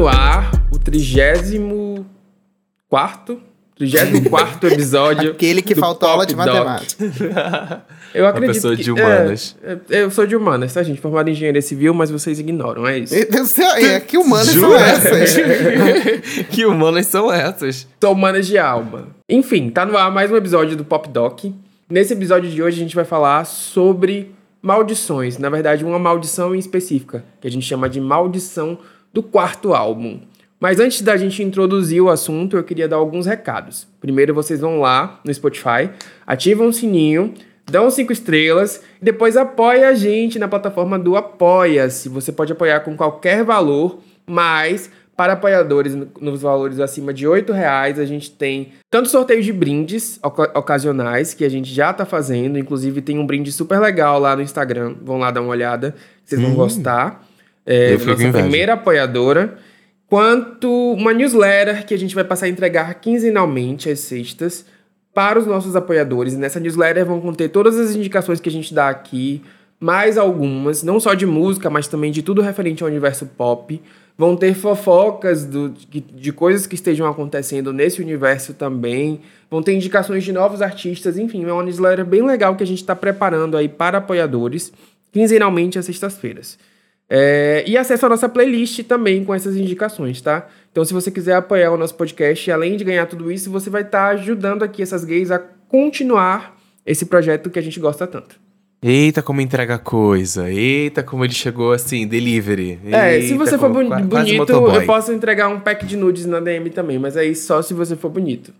no ar o 34 34 episódio. Aquele que faltou aula de Doc. matemática. Eu acredito pessoa que, de humanas. É, é, eu sou de humanas, tá, gente? Formado em engenharia civil, mas vocês ignoram, é isso. Sei, é, que humanas são essas? que humanas são essas? Sou humanas de alma. Enfim, tá no ar mais um episódio do Pop Doc. Nesse episódio de hoje a gente vai falar sobre maldições. Na verdade, uma maldição em específica, que a gente chama de maldição do quarto álbum. Mas antes da gente introduzir o assunto, eu queria dar alguns recados. Primeiro, vocês vão lá no Spotify, ativam o sininho, dão cinco estrelas e depois apoia a gente na plataforma do Apoia-se. Você pode apoiar com qualquer valor, mas para apoiadores no- nos valores acima de 8 reais, a gente tem tanto sorteio de brindes oca- ocasionais, que a gente já tá fazendo. Inclusive, tem um brinde super legal lá no Instagram. Vão lá dar uma olhada, vocês vão gostar. É, Eu nossa primeira apoiadora. Quanto uma newsletter que a gente vai passar a entregar quinzenalmente às sextas para os nossos apoiadores. E nessa newsletter vão conter todas as indicações que a gente dá aqui, mais algumas, não só de música, mas também de tudo referente ao universo pop. Vão ter fofocas do- de, de coisas que estejam acontecendo nesse universo também. Vão ter indicações de novos artistas, enfim, é uma newsletter bem legal que a gente está preparando aí para apoiadores, quinzenalmente às sextas-feiras. É, e acesso à nossa playlist também com essas indicações, tá? Então, se você quiser apoiar o nosso podcast, além de ganhar tudo isso, você vai estar ajudando aqui essas gays a continuar esse projeto que a gente gosta tanto. Eita, como entrega coisa. Eita, como ele chegou assim, delivery. é, se Eita, você for boni- bonito, eu posso entregar um pack de nudes na DM também, mas aí só se você for bonito.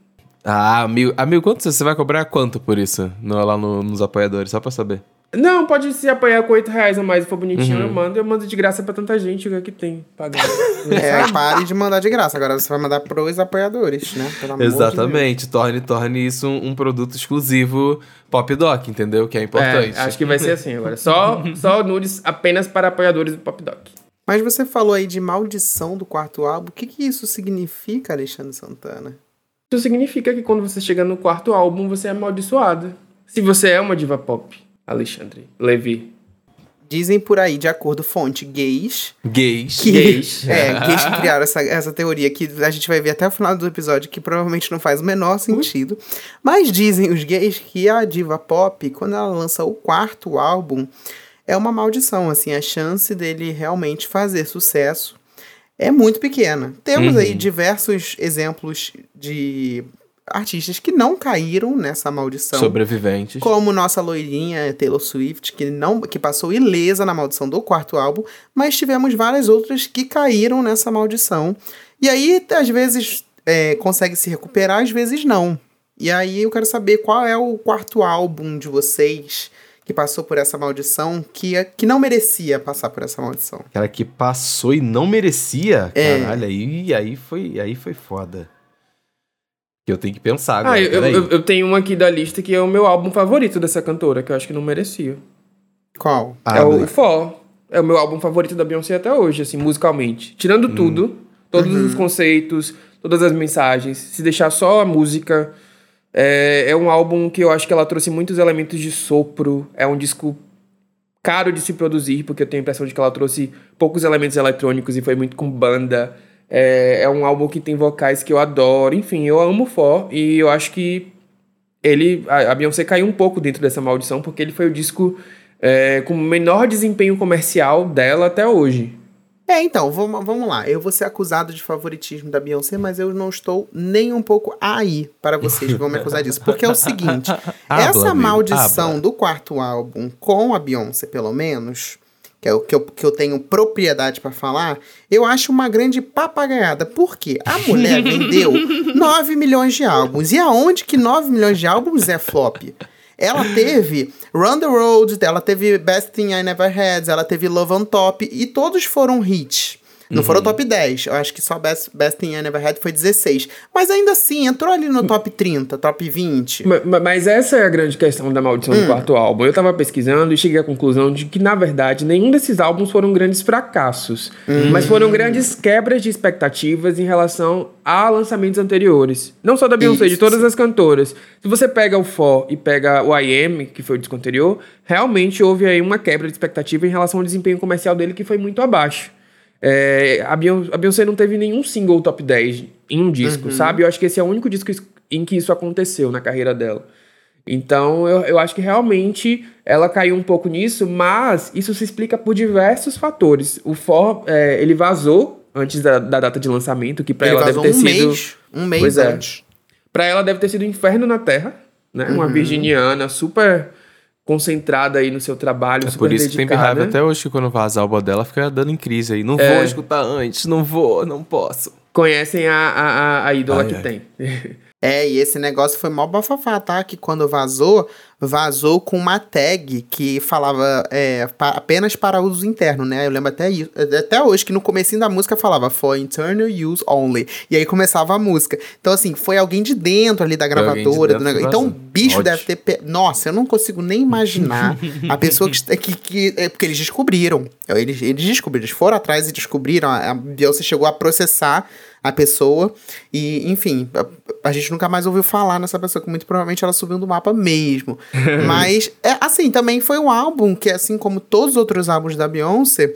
Ah, amigo, amigo, quanto você vai cobrar quanto por isso? No- lá no- nos apoiadores, só pra saber. Não, pode se apoiar com 8 reais ou mais, se for bonitinho, Uhum. eu mando. Eu mando de graça pra tanta gente o que é que tem pagando. É, pare de mandar de graça. Agora você vai mandar pros apoiadores, né? Pelo amor de Deus. Exatamente, torne, torne isso um, um produto exclusivo Pop Doc, entendeu? Que é importante. É, acho que vai ser assim agora. Só, só nudes apenas para apoiadores do Pop Doc. Mas você falou aí de maldição do quarto álbum. O que, que isso significa, Alexandre Santana? Isso significa que quando você chega no quarto álbum, você é amaldiçoado. Se você é uma diva pop, Alexandre Levi. Dizem por aí, de acordo fonte, gays. Gays. Que, Gays. É, gays que criaram essa, essa teoria que a gente vai ver até o final do episódio, que provavelmente não faz o menor sentido. Mas dizem os gays que a diva pop, quando ela lança o quarto álbum, é uma maldição, assim, a chance dele realmente fazer sucesso é muito pequena. Temos aí diversos exemplos de artistas que não caíram nessa maldição. Sobreviventes. Como nossa loirinha Taylor Swift, que não que passou ilesa na maldição do quarto álbum, mas tivemos várias outras que caíram nessa maldição. E aí, às vezes, é, consegue se recuperar, às vezes não. E aí eu quero saber qual é o quarto álbum de vocês que passou por essa maldição, que, que não merecia passar por essa maldição. Cara que passou e não merecia. É. Caralho, aí, aí, foi, aí foi foda. Que eu tenho que pensar agora. Ah, eu, eu, eu tenho um aqui da lista que é o meu álbum favorito dessa cantora, que eu acho que não merecia. Qual? Ah, é o. For. É o meu álbum favorito da Beyoncé até hoje, assim, musicalmente. Tirando Hum. tudo, todos Uhum. os conceitos, todas as mensagens, se deixar só a música. É, é um álbum que eu acho que ela trouxe muitos elementos de sopro. É um disco caro de se produzir, porque eu tenho a impressão de que ela trouxe poucos elementos eletrônicos e foi muito com banda. É, é um álbum que tem vocais que eu adoro. Enfim, eu amo For e eu acho que ele, a, a Beyoncé caiu um pouco dentro dessa maldição, porque ele foi o disco é, com o menor desempenho comercial dela até hoje. É, então, vamos, vamos lá. Eu vou ser acusado de favoritismo da Beyoncé, mas eu não estou nem um pouco aí para vocês que vão me acusar disso. Porque é o seguinte: essa maldição do quarto álbum, com a Beyoncé, pelo menos, que é o que eu, que eu tenho propriedade para falar, eu acho uma grande papagaiada. Por quê? A mulher vendeu 9 milhões de álbuns. E aonde que 9 milhões de álbuns é flop? Ela teve Run the Road, ela teve Best Thing I Never Had, ela teve Love on Top, e todos foram hits. Não foram top 10. Eu acho que só Best, Best Thing I Never Had foi 16. Mas ainda assim, entrou ali no top 30, top 20. Ma- ma- Mas essa é a grande questão da maldição Hum. do quarto álbum. Eu tava pesquisando e cheguei à conclusão de que, na verdade, nenhum desses álbuns foram grandes fracassos. Hum. Mas foram grandes quebras de expectativas em relação a lançamentos anteriores. Não só da Beyoncé, de todas as cantoras. Se você pega o For e pega o I Am, que foi o disco anterior, realmente houve aí uma quebra de expectativa em relação ao desempenho comercial dele que foi muito abaixo. É, a, Beyoncé, não teve nenhum single top 10 em um disco, Uhum. sabe? Eu acho que esse é o único disco is- em que isso aconteceu na carreira dela. Então, eu, eu acho que realmente ela caiu um pouco nisso, mas isso se explica por diversos fatores. O For, é, ele vazou antes da, da data de lançamento, que pra Ele ela deve ter um sido. mês, um mês Pois é. antes. Pra ela deve ter sido um inferno na Terra, né? Uma Uhum. virginiana super concentrada aí no seu trabalho, É super por isso que tem dedicada. raiva até hoje que quando vaza a álbum dela fica dando em crise aí. Não É. vou escutar antes, não vou, não posso. Conhecem a, a, a, a ídola Ai, que ai. tem. É, e esse negócio foi mó bafafá, tá? Que quando vazou, vazou com uma tag que falava é, pa- apenas para uso interno, né? Eu lembro até, isso- até hoje que no comecinho da música falava for internal use only. E aí começava a música. Então, assim, foi alguém de dentro ali da alguém de gravadora. do Então, o bicho Ódio. deve ter. pe- Nossa, eu não consigo nem imaginar a pessoa que, que, que. É porque eles descobriram. Eles, eles descobriram, eles foram atrás e descobriram. A a Beyoncé chegou a processar a pessoa. E, enfim, a, a gente nunca mais ouviu falar nessa pessoa, que muito provavelmente ela subiu do mapa mesmo. Mas, é, assim, também foi um álbum que, assim como todos os outros álbuns da Beyoncé,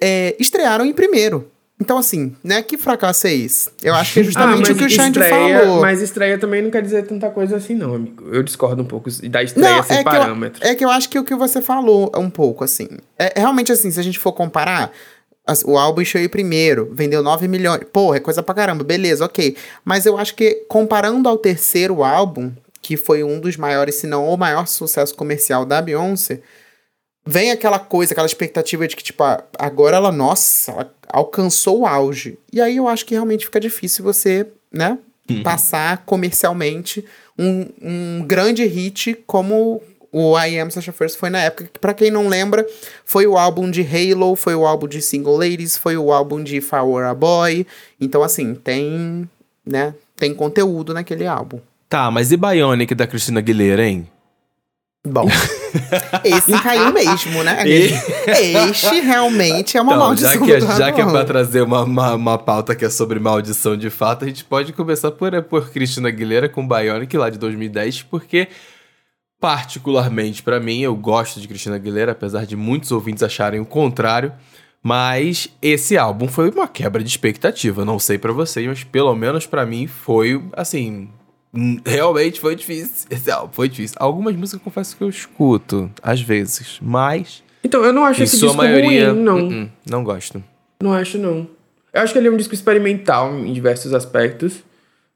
é, estrearam em primeiro. Então, assim, né? Que fracasso é esse? Eu acho que é justamente Ah, o que o Xande estreia- falou. Mas estreia também não quer dizer tanta coisa assim, não, amigo. Eu discordo um pouco da estreia sem é que, parâmetro. eu, é que eu acho que o que você falou é um pouco, assim. É, é realmente assim, se a gente for comparar, as- o álbum encheu em primeiro, vendeu 9 milhões. Porra, é coisa pra caramba, beleza, ok. Mas eu acho que comparando ao terceiro álbum, que foi um dos maiores, se não o maior sucesso comercial da Beyoncé, vem aquela coisa, aquela expectativa de que, tipo, agora ela, nossa, ela alcançou o auge. E aí eu acho que realmente fica difícil você, né, passar comercialmente um, um grande hit como o I Am Sasha First foi na época, que pra quem não lembra, foi o álbum de Halo, foi o álbum de Single Ladies, foi o álbum de If I Were a Boy. Então, assim, tem, né, tem conteúdo naquele álbum. Tá, mas e Bionic da Cristina Aguilera, hein? Bom, esse caiu mesmo, né? Este realmente é uma Então, maldição já que, é- já que é pra trazer uma, uma, uma pauta que é sobre maldição de fato, a gente pode começar por, por Cristina Aguilera com Bionic lá de 2010, porque, particularmente pra mim, eu gosto de Cristina Aguilera, apesar de muitos ouvintes acharem o contrário. Mas esse álbum foi uma quebra de expectativa. Não sei pra vocês, mas pelo menos pra mim foi assim. Realmente foi difícil. Foi difícil. Algumas músicas eu confesso que eu escuto, às vezes. Mas, Então, eu não acho esse disco maioria. ruim, não. uh-uh, não gosto. Não acho, não. Eu acho que ele é um disco experimental em diversos aspectos.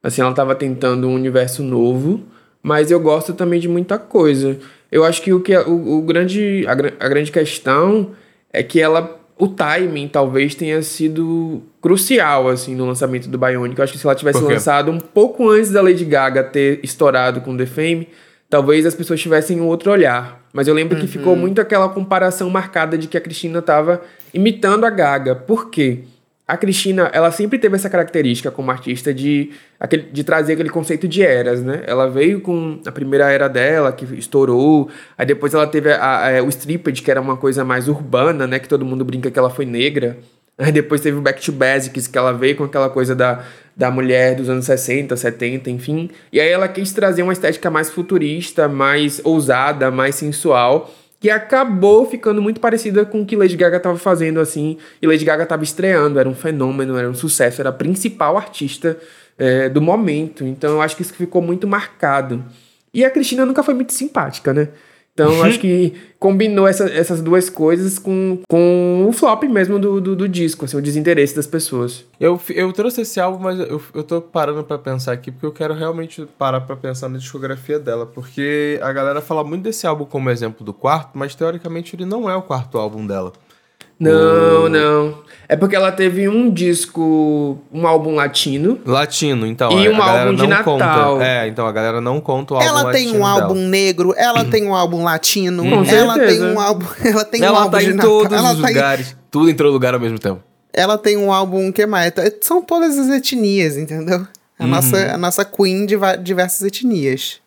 Assim, ela tava tentando um universo novo, mas eu gosto também de muita coisa. Eu acho que o que é- o, o grande a, a grande questão é que ela o timing talvez tenha sido crucial assim no lançamento do Bionic. Eu acho que se ela tivesse lançado um pouco antes da Lady Gaga ter estourado com The Fame, talvez as pessoas tivessem um outro olhar. Mas eu lembro que ficou muito aquela comparação marcada de que a Cristina estava imitando a Gaga. Por quê? A Cristina, ela sempre teve essa característica como artista de, aquele, de trazer aquele conceito de eras, né? Ela veio com a primeira era dela, que estourou. Aí depois ela teve a- a- o Stripped, que era uma coisa mais urbana, né? Que todo mundo brinca que ela foi negra. Aí depois teve o Back to Basics, que ela veio com aquela coisa da, da mulher dos anos 60, 70, enfim. E aí ela quis trazer uma estética mais futurista, mais ousada, mais sensual, que acabou ficando muito parecida com o que Lady Gaga estava fazendo, assim. E Lady Gaga estava estreando, era um fenômeno, era um sucesso, era a principal artista é, do momento. Então eu acho que isso ficou muito marcado. E a Cristina nunca foi muito simpática, né? Então, acho que combinou essa- essas duas coisas com, com o flop mesmo do, do, do disco, assim, o desinteresse das pessoas. Eu, eu trouxe esse álbum, mas eu, eu tô parando pra pensar aqui, porque eu quero realmente parar pra pensar na discografia dela. Porque a galera fala muito desse álbum como exemplo do quarto, mas teoricamente ele não é o quarto álbum dela. Não, não. É porque ela teve um disco, um álbum latino. Latino, então. E a- um a galera álbum de não conta. Natal. É, então a galera não conta o álbum Ela tem latino um álbum dela. negro, ela tem um álbum latino, Com ela tem certeza. um álbum. Ela tem um Ela álbum tá de em Natal, todos ela os tá em- lugares. Tudo entrou no lugar ao mesmo tempo. ela tem um álbum que mais? São todas as etnias, entendeu? A, nossa, a nossa queen de diversas etnias.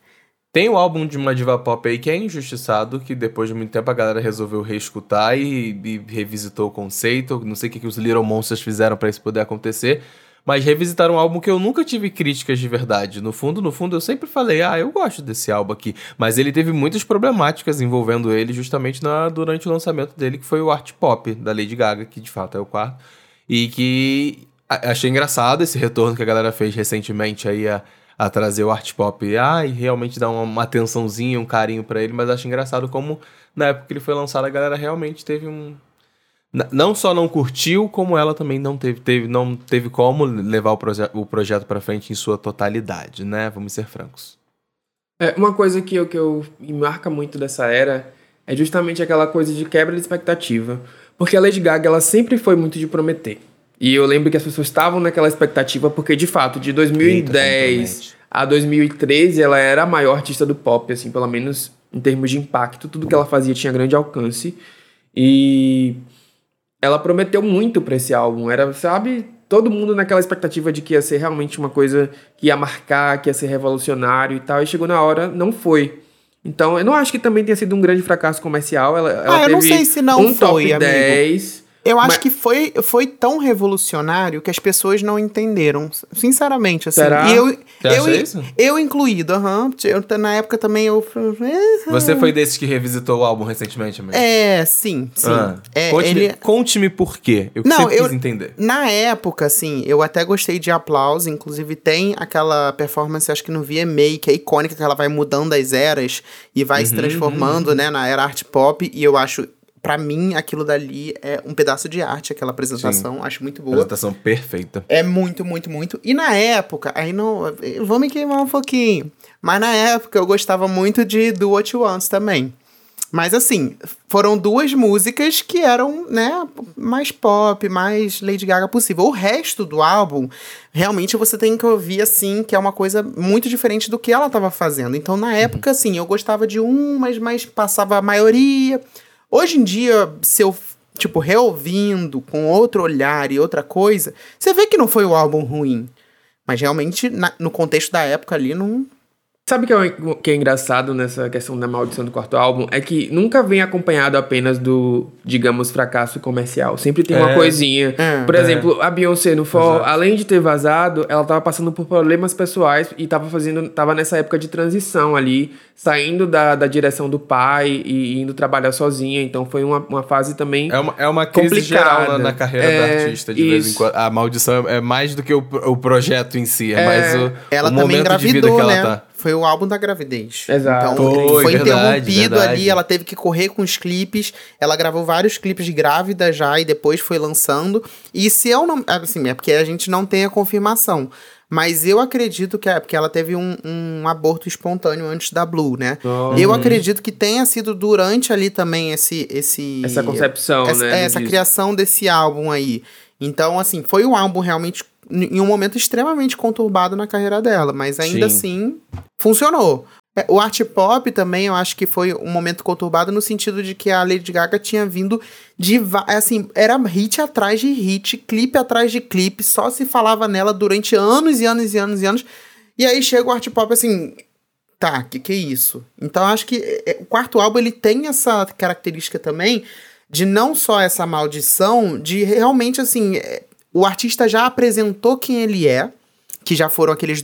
Tem o álbum de uma diva pop aí que é injustiçado, que depois de muito tempo a galera resolveu reescutar e, e revisitou o conceito. Não sei o que, que os Little Monsters fizeram pra isso poder acontecer. Mas revisitaram um álbum que eu nunca tive críticas de verdade. No fundo, no fundo, eu sempre falei, ah, eu gosto desse álbum aqui. Mas ele teve muitas problemáticas envolvendo ele justamente na, durante o lançamento dele, que foi o Art Pop, da Lady Gaga, que de fato é o quarto. E que achei engraçado esse retorno que a galera fez recentemente aí a, a trazer o art pop. Ah, e realmente dar uma, uma atençãozinha, um carinho para ele, mas acho engraçado como na época que ele foi lançado a galera realmente teve um. Não só não curtiu, como ela também não teve, teve, não teve como levar o, proje o projeto para frente em sua totalidade, né? Vamos ser francos. É, uma coisa que eu, que eu me marca muito dessa era é justamente aquela coisa de quebra de expectativa. Porque a Lady Gaga, ela sempre foi muito de prometer. E eu lembro que as pessoas estavam naquela expectativa, porque de fato, de 2010 Eita, a 2013, ela era a maior artista do pop, assim, pelo menos em termos de impacto. Tudo que ela fazia tinha grande alcance. E ela prometeu muito para esse álbum. Era, sabe, todo mundo naquela expectativa de que ia ser realmente uma coisa que ia marcar, que ia ser revolucionário e tal. E chegou na hora, não foi. Então, eu não acho que também tenha sido um grande fracasso comercial. Ela, ela ah, eu não sei se não um foi, top 10. Eu acho Mas... que foi, foi tão revolucionário que as pessoas não entenderam. Sinceramente, assim. Será? E eu, Você eu, isso? eu incluído, aham. Uhum. Na época também eu. Você foi desses que revisitou o álbum recentemente, amigo? É, sim, sim. Ah. É, Conte-me ele... conte por quê. Eu não, sempre eu, quis entender. Na época, assim, eu até gostei de Aplausos. Inclusive, tem aquela performance, acho que no VMA, que é icônica, que ela vai mudando as eras e vai uhum, se transformando, uhum. né, na era art pop. E eu acho para mim, aquilo dali é um pedaço de arte, aquela apresentação. Sim. Acho muito boa. Apresentação perfeita. É muito, muito, muito. E na época, aí não. Vou me queimar um pouquinho. Mas na época eu gostava muito de Do What You Want também. Mas assim, foram duas músicas que eram, né, mais pop, mais Lady Gaga possível. O resto do álbum, realmente você tem que ouvir assim, que é uma coisa muito diferente do que ela estava fazendo. Então, na época, assim, eu gostava de um, mas, mas passava a maioria. Hoje em dia, se eu, tipo, reouvindo com outro olhar e outra coisa, você vê que não foi o álbum ruim. Mas realmente, na, no contexto da época ali, não, Sabe o que, é, que é engraçado nessa questão da maldição do quarto álbum? É que nunca vem acompanhado apenas do, digamos, fracasso comercial. Sempre tem uma é, coisinha. É, por exemplo, a Beyoncé no Fall, além de ter vazado, ela tava passando por problemas pessoais e tava fazendo. tava nessa época de transição ali, saindo da, da direção do pai e indo trabalhar sozinha. Então foi uma, uma fase também. É uma, é uma crise complicada. geral na, na carreira é, da artista, de isso. vez em quando. A maldição é mais do que o, o projeto em si, é, mais o, ela o momento de vida que ela né? tá foi o álbum da gravidez. Exato. Então, foi, foi verdade, interrompido verdade. ali, ela teve que correr com os clipes. Ela gravou vários clipes de grávida já e depois foi lançando. E se eu não. Assim, é porque a gente não tem a confirmação. Mas eu acredito que é porque ela teve um, um aborto espontâneo antes da Blue, né? Oh. Eu acredito que tenha sido durante ali também esse. esse essa concepção, essa, né? Essa criação desse álbum aí. Então, assim, foi um álbum realmente em um momento extremamente conturbado na carreira dela, mas ainda Sim. assim funcionou. É, o art pop também, eu acho que foi um momento conturbado no sentido de que a Lady Gaga tinha vindo de. Assim, era hit atrás de hit, clipe atrás de clipe, só se falava nela durante anos e anos e anos e anos. E aí chega o art pop assim. Tá, que que é isso? Então eu acho que é, o quarto álbum ele tem essa característica também de não só essa maldição, de realmente assim. O artista já apresentou quem ele é, que já foram aqueles.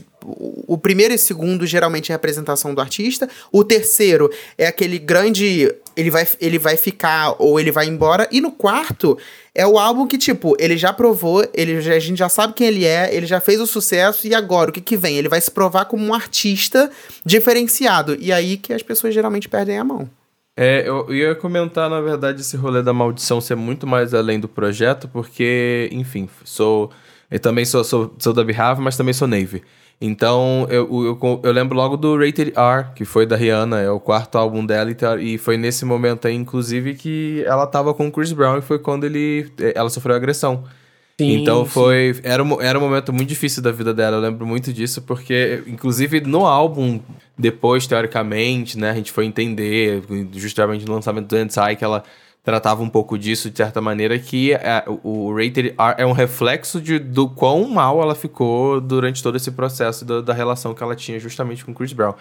O primeiro e segundo, geralmente, é a apresentação do artista. O terceiro é aquele grande. Ele vai, ele vai ficar ou ele vai embora. E no quarto é o álbum que, tipo, ele já provou, ele a gente já sabe quem ele é, ele já fez o sucesso, e agora o que, que vem? Ele vai se provar como um artista diferenciado. E aí que as pessoas geralmente perdem a mão. É, eu ia comentar, na verdade, esse rolê da maldição ser muito mais além do projeto, porque, enfim, sou. Eu também sou, sou, sou da Behalf, mas também sou Navy. Então, eu, eu, eu, lembro logo do Rated R, que foi da Rihanna, é o quarto álbum dela, e foi nesse momento aí, inclusive, que ela tava com o Chris Brown e foi quando ele, ela sofreu agressão. Sim, então foi. Era um, era um momento muito difícil da vida dela, eu lembro muito disso, porque, inclusive, no álbum, depois, teoricamente, né, a gente foi entender, justamente no lançamento do Entai, que ela tratava um pouco disso, de certa maneira, que é, o, o Rated R é um reflexo de, do quão mal ela ficou durante todo esse processo do, da relação que ela tinha justamente com Chris Brown.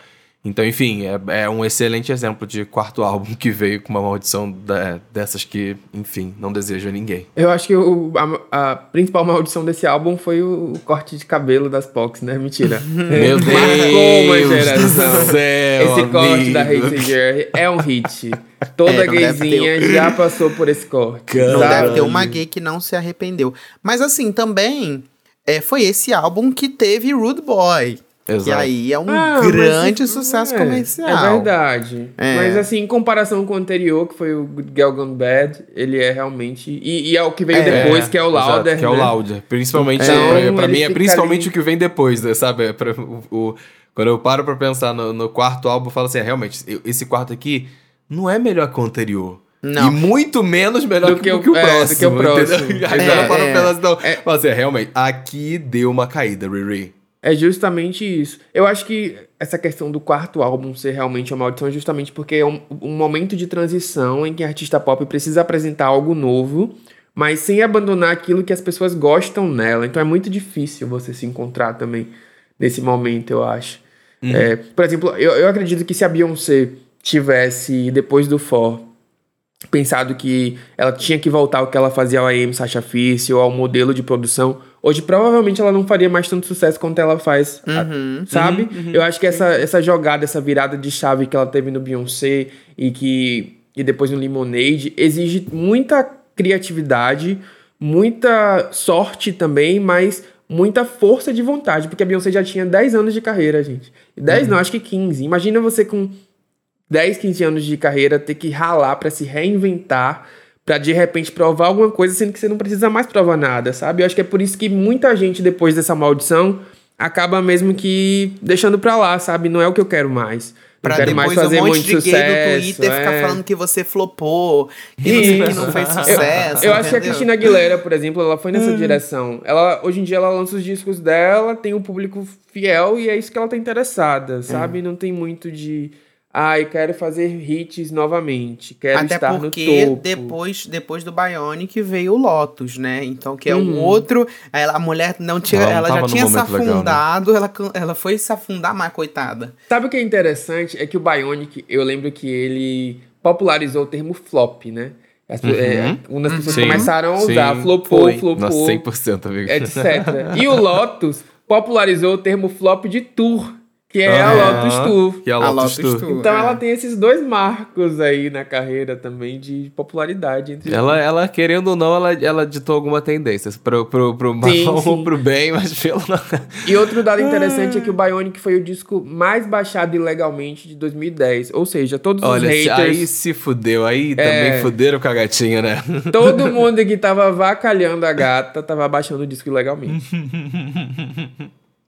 Então, enfim, é, é, um excelente exemplo de quarto álbum que veio com uma maldição da, dessas que, enfim, não deseja ninguém. Eu acho que o, a, a, principal maldição desse álbum foi o, o, corte de cabelo das Pox, né? Mentira. Meu Deus! Marcou uma geração. Céu, esse amigo. corte da Hazy é um hit. Toda é, gayzinha ter... já passou por esse corte. Não deve ter uma gay que não se arrependeu. Mas assim, também é, foi esse álbum que teve Rude Boy. Exato. E aí é um ah, grande sucesso é, comercial. É verdade. É. Mas assim, em comparação com o anterior, que foi o Good Girl Gone Bad, ele é realmente. E, e é o que veio é, depois, que é o Louder. Exato, que é o né? Louder. Principalmente, então, pra, pra mim, é principalmente ali... o que vem depois, né, sabe? É pra, o, o, quando eu paro pra pensar no, no quarto álbum, eu falo assim: é, realmente, esse quarto aqui não é melhor que o anterior. Não. E muito menos melhor do que, que, o, que o próximo. É, do que o próximo. Aí é, eu paro é, pensar, então, é. assim, realmente, aqui deu uma caída, Riri. É justamente isso. Eu acho que essa questão do quarto álbum ser realmente uma maldição é justamente porque é um, um momento de transição em que a artista pop precisa apresentar algo novo, mas sem abandonar aquilo que as pessoas gostam nela. Então é muito difícil você se encontrar também nesse momento, eu acho. Uhum. É, por exemplo, eu, eu acredito que se a Beyoncé tivesse, depois do For, pensado que ela tinha que voltar ao que ela fazia ao AM Sasha Fierce ou ao modelo de produção Hoje, provavelmente, ela não faria mais tanto sucesso quanto ela faz, uhum, sabe? Uhum, uhum, eu acho que essa, essa jogada, essa virada de chave que ela teve no Beyoncé e que e depois no Lemonade exige muita criatividade, muita sorte também, mas muita força de vontade, porque a Beyoncé já tinha 10 anos de carreira, gente. 10 não, uhum. acho que 15. Imagina você com 10, 15 anos de carreira ter que ralar para se reinventar para de repente provar alguma coisa, sendo que você não precisa mais provar nada, sabe? Eu acho que é por isso que muita gente, depois dessa maldição, acaba mesmo que deixando pra lá, sabe? Não é o que eu quero mais. Pra quero depois mais fazer um monte muito de sucesso, gay no Twitter é. ficar falando que você flopou, que, você, que não fez sucesso. Eu, eu acho que a Cristina Aguilera, por exemplo, ela foi nessa hum. direção. Ela, hoje em dia, ela lança os discos dela, tem um público fiel e é isso que ela tá interessada, sabe? Hum. Não tem muito de Ai, quero fazer hits novamente. Quero Até estar porque no topo. depois depois do Bionic veio o Lotus, né? Então que é um uhum. outro, ela, a mulher não tinha, ela, ela já tinha se afundado, legal, né? ela ela foi se afundar mais coitada. Sabe o que é interessante é que o Bionic, eu lembro que ele popularizou o termo flop, né? As, uhum. é, umas pessoas sim, começaram a usar, sim, flopou, foi. flopou, Nossa, 100%, amigo. etc. e o Lotus popularizou o termo flop de tour. Que é a Lotus Tour. Que é a Lotus, a Lotus Tour. Tour. Então é. ela tem esses dois marcos aí na carreira também de popularidade. Entre ela, ela, querendo ou não, ela, ela ditou alguma tendência pro, pro, pro mal ou pro bem, mas pelo... E outro dado interessante é que o Bionic foi o disco mais baixado ilegalmente de 2010. Ou seja, todos Olha, os haters... aí se fudeu. Aí é... também fuderam com a gatinha, né? Todo mundo que tava vacalhando a gata tava baixando o disco ilegalmente.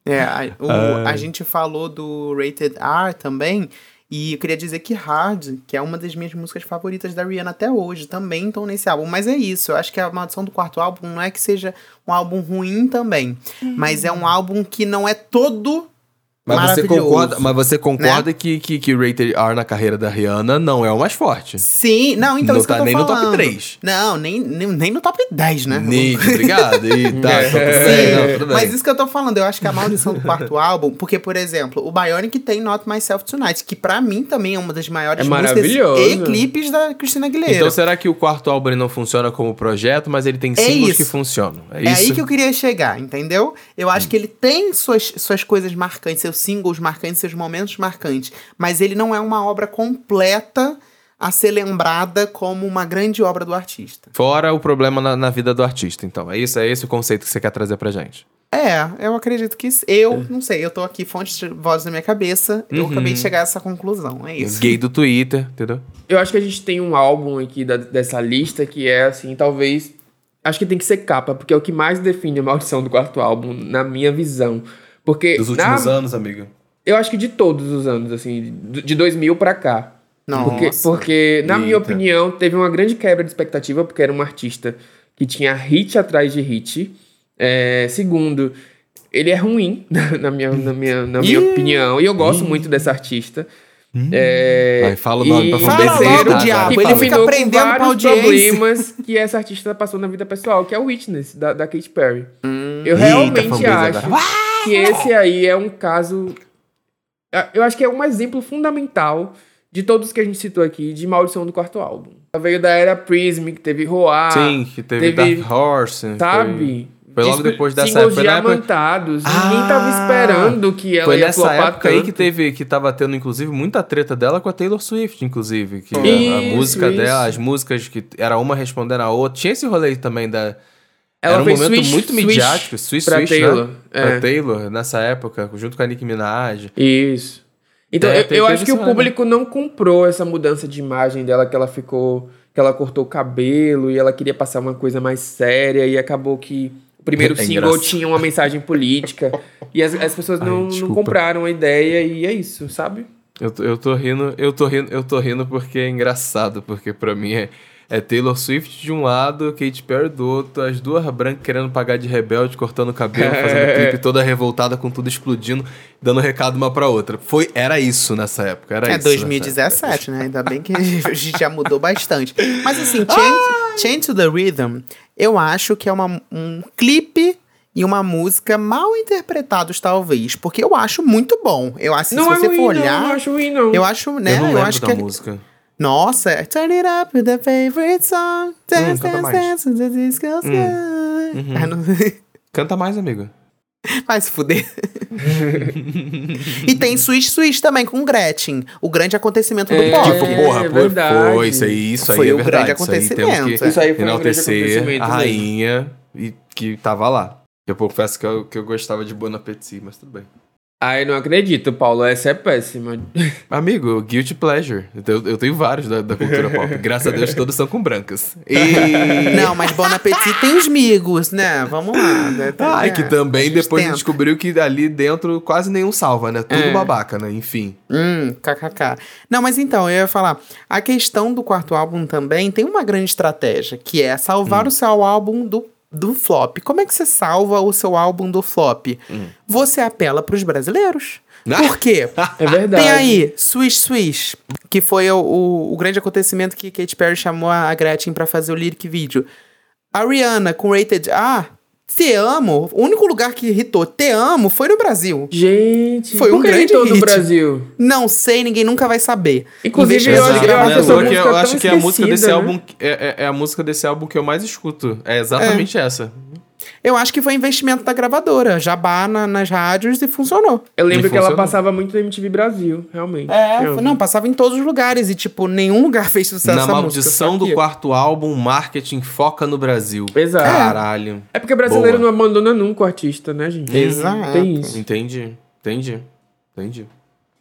É, a, o, uh... a gente falou do Rated R também. E eu queria dizer que Hard, que é uma das minhas músicas favoritas da Rihanna até hoje, também estão nesse álbum. Mas é isso, eu acho que a Maldição do Quarto Álbum não é que seja um álbum ruim também. Uhum. Mas é um álbum que não é todo mas você concorda, mas você concorda né? que, que, que Rated R na carreira da Rihanna não é o mais forte? Sim, não, então não isso tá que eu tô nem falando. no top 3. Não, nem, nem, nem no top 10, né? Nem, obrigado. E, tá, é. não, mas isso que eu tô falando, eu acho que a maldição do quarto álbum, porque, por exemplo, o Bionic tem Not Myself Tonight, que pra mim também é uma das maiores é músicas e clipes da Cristina Aguilera. Então será que o quarto álbum não funciona como projeto, mas ele tem é singles isso. que funcionam? É, é aí que eu queria chegar, entendeu? Eu acho hum. que ele tem suas, suas coisas marcantes, seus singles marcantes seus momentos marcantes, mas ele não é uma obra completa a ser lembrada como uma grande obra do artista. Fora o problema na, na, vida do artista, então. É isso, é esse o conceito que você quer trazer pra gente. É, eu acredito que eu, é. não sei, eu tô aqui fontes de vozes na minha cabeça, uhum. eu acabei de chegar a essa conclusão, é isso. Gay do Twitter, entendeu? Eu acho que a gente tem um álbum aqui da, dessa lista que é assim, talvez acho que tem que ser capa, porque é o que mais define a maldição do quarto álbum na minha visão. Porque dos últimos na... anos, amigo. Eu acho que de todos os anos, assim, de 2000 para cá. Nossa. Porque, porque na Eita. minha opinião, teve uma grande quebra de expectativa, porque era um artista que tinha hit atrás de hit. É, segundo, ele é ruim, na minha, na minha, na minha opinião, e eu gosto muito dessa artista. Hum. É, Vai, fala o nome pra fala logo, diabo. Ele fica aprendendo com problemas que essa artista passou na vida pessoal, que é o Witness, da, da Katy Perry. Hum. Eu realmente Eita, acho que esse aí é um caso Eu acho que é um exemplo fundamental de todos que a gente citou aqui de maldição do quarto álbum. Ela veio da era Prism, que teve Roar. Sim, que teve, teve- Dark Horse. Sabe? Foi, foi logo depois dessa época. Foi na época- diamantados. Ninguém Ah! tava esperando que ela Foi ia nessa época aí tanto. que teve, que tava tendo, inclusive, muita treta dela com a Taylor Swift, inclusive. Que a- a, Isso, música isso. dela, as músicas que era uma respondendo a outra. Tinha esse rolê também da. Ela era um momento Swish- muito Swish midiático. Swish, pra Swish, Taylor, né? é. Pra Taylor, nessa época, junto com a Nicki Minaj. Isso. Então, É, eu, eu acho que o público não comprou essa mudança de imagem dela, que ela ficou. que ela cortou o cabelo e ela queria passar uma coisa mais séria e acabou que o primeiro É single engraçado. tinha uma mensagem política e as, as pessoas Ai, não, não desculpa. compraram a ideia e é isso, sabe? Eu, eu tô rindo, eu tô rindo, eu tô rindo porque é engraçado, porque pra mim é, é Taylor Swift de um lado, Katy Perry do outro, as duas brancas querendo pagar de rebelde, cortando o cabelo, fazendo É. clipe toda revoltada com tudo explodindo, dando recado uma pra outra. Foi, era isso nessa época, era É isso. nessa 2017, né? Ainda bem que a gente já mudou bastante. Mas assim! Change, Change to the Rhythm, eu acho que é uma, um clipe e uma música mal interpretados, talvez. Porque eu acho muito bom. Eu acho, não se é você ruim, for olhar. não acho ruim, não. Eu acho, né? Eu não eu acho da que. é- música. Nossa, é Turn it up with the favorite song. Dance, Hum, canta dance, mais. Hum. dance, the disco sky. Uhum. Ah, não- Canta mais, amigo. Vai se fuder. e tem Swish Swish também com Gretchen. O grande acontecimento do É, pop. Tipo, porra, é verdade. foi isso aí, isso aí Foi é o verdade. grande Isso aí acontecimento. que Isso aí foi um grande acontecimento a mesmo. rainha e que tava lá. Eu confesso que eu, que eu gostava de Bon Appetit, mas tudo bem. Ai, não acredito, Paulo. Essa é péssima. Amigo, Guilty Pleasure. Eu, eu tenho vários da, da cultura pop. Graças a Deus, todos são com brancas. E... Não, mas Bon Appetit tem os migos, né? Vamos lá. né? Ai, É, que também depois a tenta. gente descobriu que ali dentro quase nenhum salva, né? Tudo É. babaca, né? Enfim. Hum, kkk. Não, mas então, eu ia falar. A questão do quarto álbum também tem uma grande estratégia, que é Hum. salvar o seu álbum do, do flop. Como é que você salva o seu álbum do flop? Hum. Você apela pros brasileiros. Ah! Por quê? É verdade. Tem aí Swish Swish, que foi o, o, o grande acontecimento que Katy Perry chamou a Gretchen pra fazer o lyric video. A Rihanna com Rated A, Te Amo, o único lugar que irritou Te Amo foi no Brasil. Gente, Foi por um que grande irritou no hit. Brasil? Não sei, ninguém nunca vai saber. Inclusive, eu acho- eu acho música eu acho tão que a música desse né? álbum é, é- é a música desse álbum que eu mais escuto. É exatamente essa. Eu acho que foi investimento da gravadora. Jabá na- nas rádios e funcionou. Eu lembro E que ela funcionou. passava muito na MTV Brasil, realmente. É, Eu- não, passava em todos os lugares e, tipo, nenhum lugar fez sucesso Na essa maldição música, do quarto álbum, marketing foca no Brasil. Exato. Caralho. É porque brasileiro Boa. não abandona nunca o artista, né, gente? Exato. Tem isso. Entendi, entendi, entendi.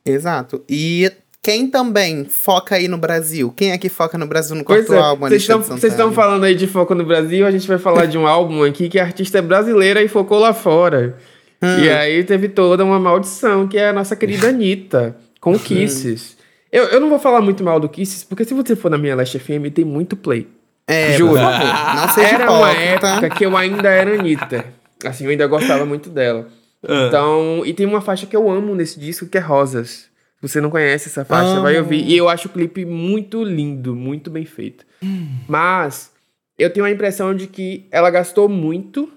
Exato. E quem também foca aí no Brasil? Quem é que foca no Brasil no quarto Pois é, álbum? vocês estão falando aí de foco no Brasil, a gente vai falar de um álbum aqui que a artista é brasileira e focou lá fora. Hum. E aí teve toda uma maldição, que é a nossa querida Anitta, com Kisses. Eu, eu não vou falar muito mal do Kisses, porque se você for na minha Last FM, tem muito play. É, Juro. não seja Era uma época que eu ainda era Anitta. Assim, eu ainda gostava muito dela. Ah. Então, e tem uma faixa que eu amo nesse disco, que é Rosas. Você não conhece essa faixa, vai ouvir. E eu acho o clipe muito lindo, muito bem feito. Mas, eu tenho a impressão de que ela gastou muito.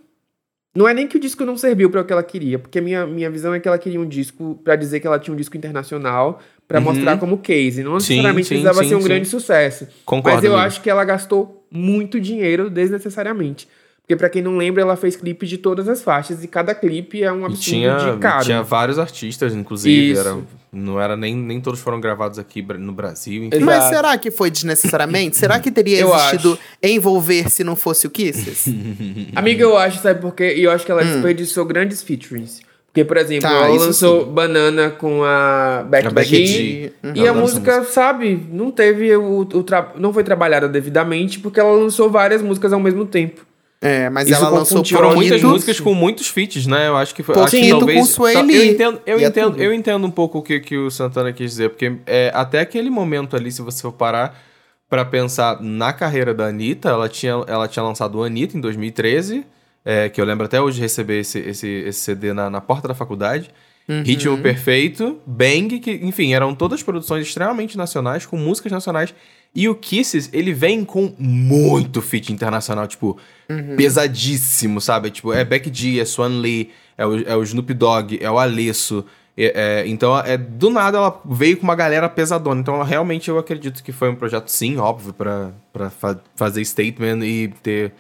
Não é nem que o disco não serviu para o que ela queria, porque minha, minha visão é que ela queria um disco para dizer que ela tinha um disco internacional, para Uhum. mostrar como case. Não necessariamente sim, precisava sim, ser um grande sucesso. Concordo. Mas eu amigo. acho que ela gastou muito dinheiro desnecessariamente. Porque pra quem não lembra, ela fez clipe de todas as faixas e cada clipe é um absurdo tinha, de caro. tinha vários artistas, inclusive. Isso. Era, não era nem, nem todos foram gravados aqui no Brasil. enfim. Exato. Mas será que foi desnecessariamente? será que teria Eu existido envolver se não fosse o Kisses? Amiga, eu acho, sabe por quê? E eu acho que ela Hum. desperdiçou grandes featurings. Porque, por exemplo, Tá, ela lançou Banana com a Becky A Becky G. G. E Eu a essa música, sabe, não teve o, o tra- não foi trabalhada devidamente porque ela lançou várias músicas ao mesmo tempo. É, mas Isso ela lançou. Foram muitas músicas com muitos feats, né? Eu acho que foi. acho que talvez, com Sway tá- Eu entendo, eu E é entendo, eu entendo um pouco o que, que o Santana quis dizer, porque é, até aquele momento ali, se você for parar pra pensar na carreira da Anitta, ela tinha, ela tinha lançado o Anitta em 2013, é, que eu lembro até hoje de receber esse, esse, esse CD na, na porta da faculdade. Uhum. Ritmo Perfeito, Bang, que, enfim, eram todas produções extremamente nacionais, com músicas nacionais. E o Kisses, ele vem com muito feat internacional, tipo, Uhum. pesadíssimo, sabe? Tipo, é Beck G, é Swan Lee, é o, é o Snoop Dogg, é o Alesso. É, é, então, é, do nada, ela veio com uma galera pesadona. Então, realmente, eu acredito que foi um projeto, sim, óbvio, pra, pra fa fazer statement e ter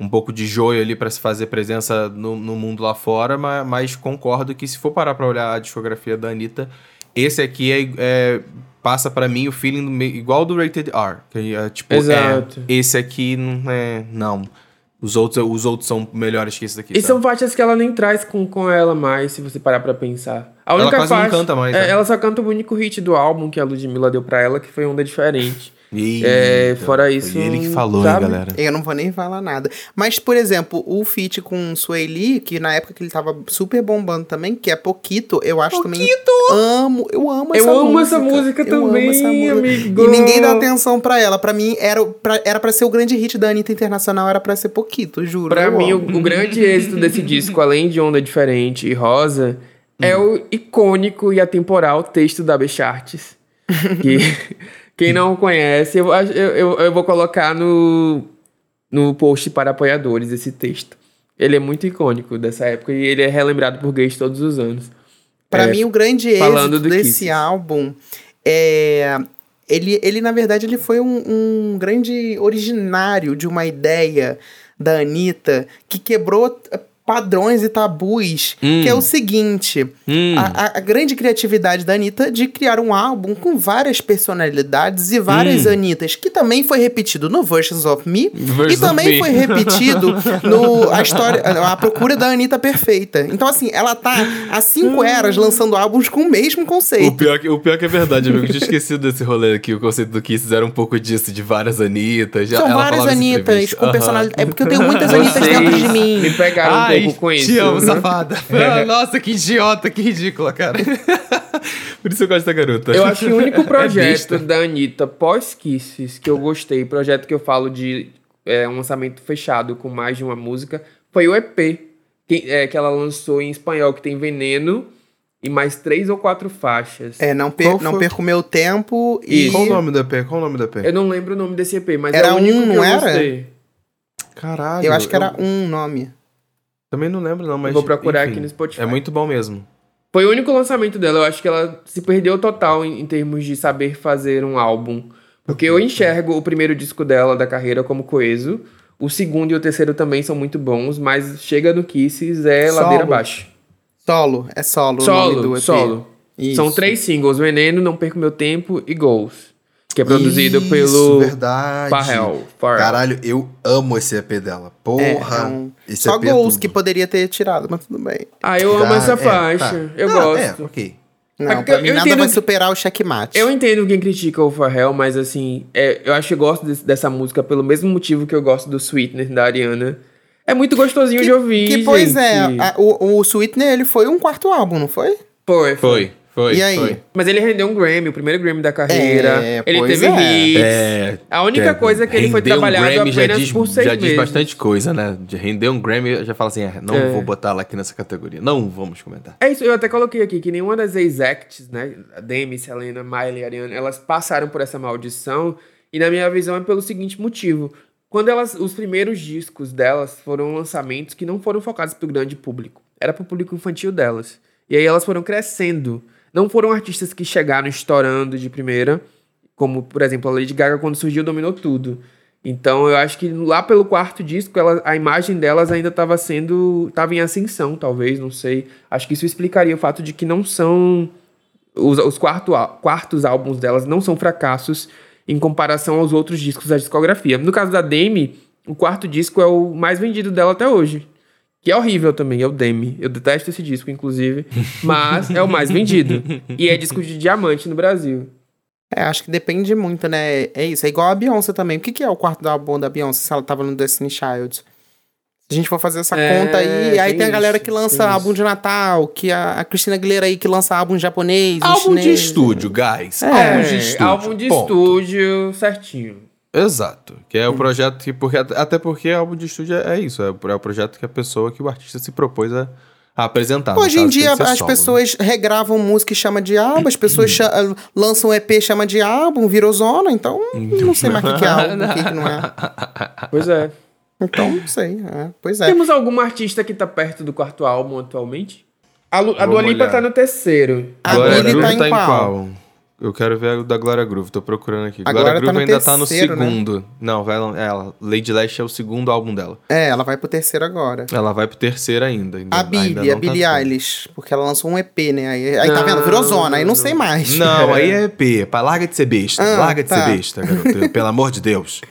um pouco de joio ali para se fazer presença no, no mundo lá fora, mas, mas, concordo que se for parar pra olhar a discografia da Anitta, esse aqui é, é passa para mim o feeling igual do Rated R. Que é, tipo, Exato. É, esse aqui não é. Não. Os outros, os outros são melhores que esse daqui. E sabe? são faixas que ela nem traz com, com ela mais, se você parar pra pensar. A única ela quase faixa, não canta mais. É, né? Ela só canta o único hit do álbum que a Ludmilla deu pra ela, que foi Onda Diferente. Eita, é, fora isso. Foi ele que falou, sabe? hein, galera? Eu não vou nem falar nada. Mas, por exemplo, o feat com Lee, que na época que ele tava super bombando também, que é Poquito, eu acho também. Amo, eu amo essa Eu música. amo essa música Eu também, amo essa música. amigo. E ninguém dá atenção pra ela. Pra mim, era pra, era pra ser o grande hit da Anitta Internacional, era pra ser Poquito, juro. Pra mim, o, o grande êxito desse disco, além de Onda Diferente e Rosa, é Hum. o icônico e atemporal texto da Bechartes. Que quem não conhece, eu, eu, eu, vou colocar no, no post para apoiadores esse texto. Ele é muito icônico dessa época e ele é relembrado por gays todos os anos. Pra É, mim, o grande êxito desse Kisses. álbum é. Ele, ele, na verdade, ele foi um, um grande originário de uma ideia da Anitta que quebrou padrões e tabus, que é o seguinte, Hum. a, a- a grande criatividade da Anitta de criar um álbum com várias personalidades e várias Anitas, que também foi repetido no Versions of Me, e Versions of também Me. foi repetido no a história, a procura da Anitta perfeita. Então, assim, ela tá há cinco eras lançando álbuns com o mesmo O conceito. pior, que, o pior que é verdade, amigo. Eu tinha esquecido desse rolê aqui. O conceito do Kisses era um pouco disso, de várias Anitas. Já, São ela várias Anitas com personalidade. É porque eu tenho muitas Anitas Vocês dentro de mim. me pegaram Ai, pouco com isso. te amo, né? safada. Ah, Nossa, que idiota, que ridícula, cara. Por isso eu gosto da garota. Eu acho que o único É projeto besta. da Anitta pós-Kisses que eu gostei, projeto que eu falo de é, um lançamento fechado com mais de uma música, foi o EP que, é, que ela lançou em espanhol, que tem Veneno e mais três ou quatro faixas. É, não, per, não perco meu tempo e. Qual o nome do EP? Qual o nome do EP? Eu não lembro o nome desse EP, mas Era é o único um, que não eu era? gostei. Caralho. Eu acho que era um nome. Também não lembro, não, mas. vou procurar enfim, aqui no Spotify. É muito bom mesmo. Foi o único lançamento dela. Eu acho que ela se perdeu total em, em termos de saber fazer um álbum. Porque eu enxergo o primeiro disco dela da carreira como coeso. O segundo e o terceiro também são muito bons, mas chega no Kisses é Solo. ladeira abaixo. Solo, é solo, Solo, solo. Isso. São três singles: Veneno, Não Perco Meu Tempo e Goals. Que é produzido Isso, pelo verdade. Pharrell. Pharrell. Caralho, eu amo esse EP dela. Porra. É, é um- Esse Só EP é que poderia ter tirado, mas tudo bem. Ah, eu amo Ah, essa é, faixa. tá. Eu Ah, gosto. É, ok. Não, É pra mim eu nada entendo vai que- superar o checkmate. Eu entendo quem critica o Pharrell, mas assim, é, eu acho que eu gosto desse- dessa música pelo mesmo motivo que eu gosto do Sweetener da Ariana. É muito gostosinho de ouvir. Que, pois gente. é, a- o, o Sweetener, ele foi um quarto álbum, não foi? Foi, foi. Foi, foi. E aí? Foi. Mas ele rendeu um Grammy, o primeiro Grammy da carreira. É, ele teve é. hits. É, A única é, coisa é que ele foi render um trabalhado Grammy já apenas diz, por seis Já meses. diz bastante coisa, né? De render um Grammy, já fala assim, é, não É. vou botar ela aqui nessa categoria. Não vamos comentar. É isso, eu até coloquei aqui que nenhuma das ex-acts, né? A Demi, Selena, Miley e Ariana, elas passaram por essa maldição. E na minha visão é pelo seguinte motivo. Quando elas, os primeiros discos delas foram lançamentos que não foram focados pro grande público. Era pro público infantil delas. E aí elas foram crescendo. Não foram artistas que chegaram estourando de primeira, como, por exemplo, a Lady Gaga, quando surgiu, dominou tudo. Então, eu acho que lá pelo quarto disco, ela, a imagem delas ainda estava sendo. estava em ascensão, talvez, não sei. Acho que isso explicaria o fato de que não são. Os, os quarto, quartos álbuns delas não são fracassos em comparação aos outros discos da discografia. No caso da Demi, o quarto disco é o mais vendido dela até hoje. Que é horrível também, é o Demi. Eu detesto esse disco, inclusive. Mas é o mais vendido. E é disco de diamante no Brasil. É, acho que depende muito, né? É isso, é igual a Beyoncé também. O que, que é o quarto álbum da Beyoncé se ela tava no Destiny Child? Se a gente for fazer essa É, conta aí, aí tem tem a galera isso, que lança tem álbum isso. de Natal, que a, a Cristina Aguilera aí que lança álbum japonês, Álbum de chinês. estúdio, guys. É, álbum de estúdio. álbum de ponto. estúdio certinho. Exato. Que é o projeto que. Porque, até porque álbum de estúdio é isso. É, o- é o projeto que a pessoa, que o artista se propôs a, a apresentar. Hoje em dia as solo, né? pessoas regravam música e chama de álbum, as pessoas lançam EP e chama de álbum, virou zona, então não sei mais o que, que é álbum, o que, que não é. Pois é. Então, não sei. é, pois é. Temos algum artista que tá perto do quarto álbum atualmente? A, Lu- a Dua Lipa olhar. tá no terceiro. A Glória Billie Groove tá em tá em qual? Eu quero ver o da Glória Groove, tô procurando aqui. A Glória Glória tá Groove no ainda tá no terceiro, né? segundo. Não, vai, lan- é, ela, Lady Lash é o segundo álbum dela. É, ela vai pro terceiro agora. Ela vai pro terceiro ainda. ainda A Billie, a tá Billie no- Eilish, porque ela lançou um EP, né? Aí, aí tá Não, vendo? Virou zona, aí não não. sei mais. Não, aí é EP. Pá, larga de ser besta. Ah, larga de tá. ser besta, garoto. Pelo amor de Deus.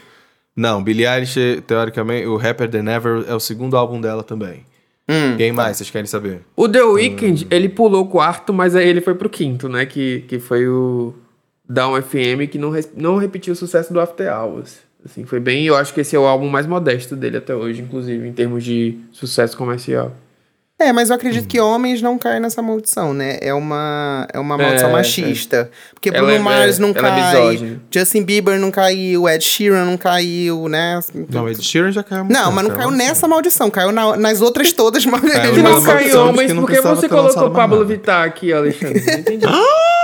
Não, Billie Eilish, teoricamente, o Rapper Than Ever é o segundo álbum dela também. Hum. Quem mais vocês querem saber? O The Weeknd, ele pulou o quarto, mas aí ele foi pro quinto, né? Que, que foi o Down FM, que não, não repetiu o sucesso do After Hours. Assim, foi bem... Eu acho que esse é o álbum mais modesto dele até hoje, inclusive, em termos de sucesso comercial. É, mas eu acredito que homens não caem nessa maldição, né? É uma, é uma maldição É, machista. Porque Ela Bruno é- Mars não ela é cai, misógina. Justin Bieber não caiu, Ed Sheeran não caiu, né? Não, Ed Sheeran já caiu Não, mas não caiu nessa maldição, caiu na- nas outras todas, mas Caiu não maldição caiu não por que você colocou Pablo. Vittar aqui, Alexandre? Não entendi.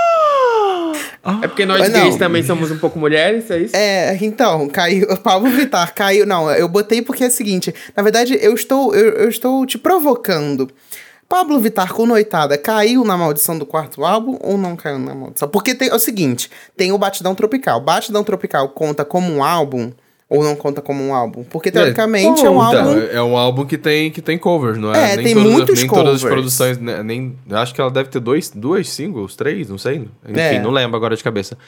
é porque nós Mas não. gays também somos um pouco mulheres, é isso? É, então, caiu. Pablo Vittar caiu. Não, eu botei porque é o seguinte: na verdade, eu estou, eu, eu estou te provocando. Pablo Vittar com Noitada caiu na maldição do quarto álbum ou não caiu na maldição? Porque tem é o seguinte: tem o Batidão Tropical. Batidão Tropical conta como um álbum ou não conta como um álbum? Porque teoricamente é, um Conta. álbum. É um álbum que tem, que tem covers, não é? É, nem tem todas, muitos Nem todas as covers. produções, né, nem... Acho que ela deve ter dois, duas singles, três, não sei. Enfim, É. não lembro agora de cabeça.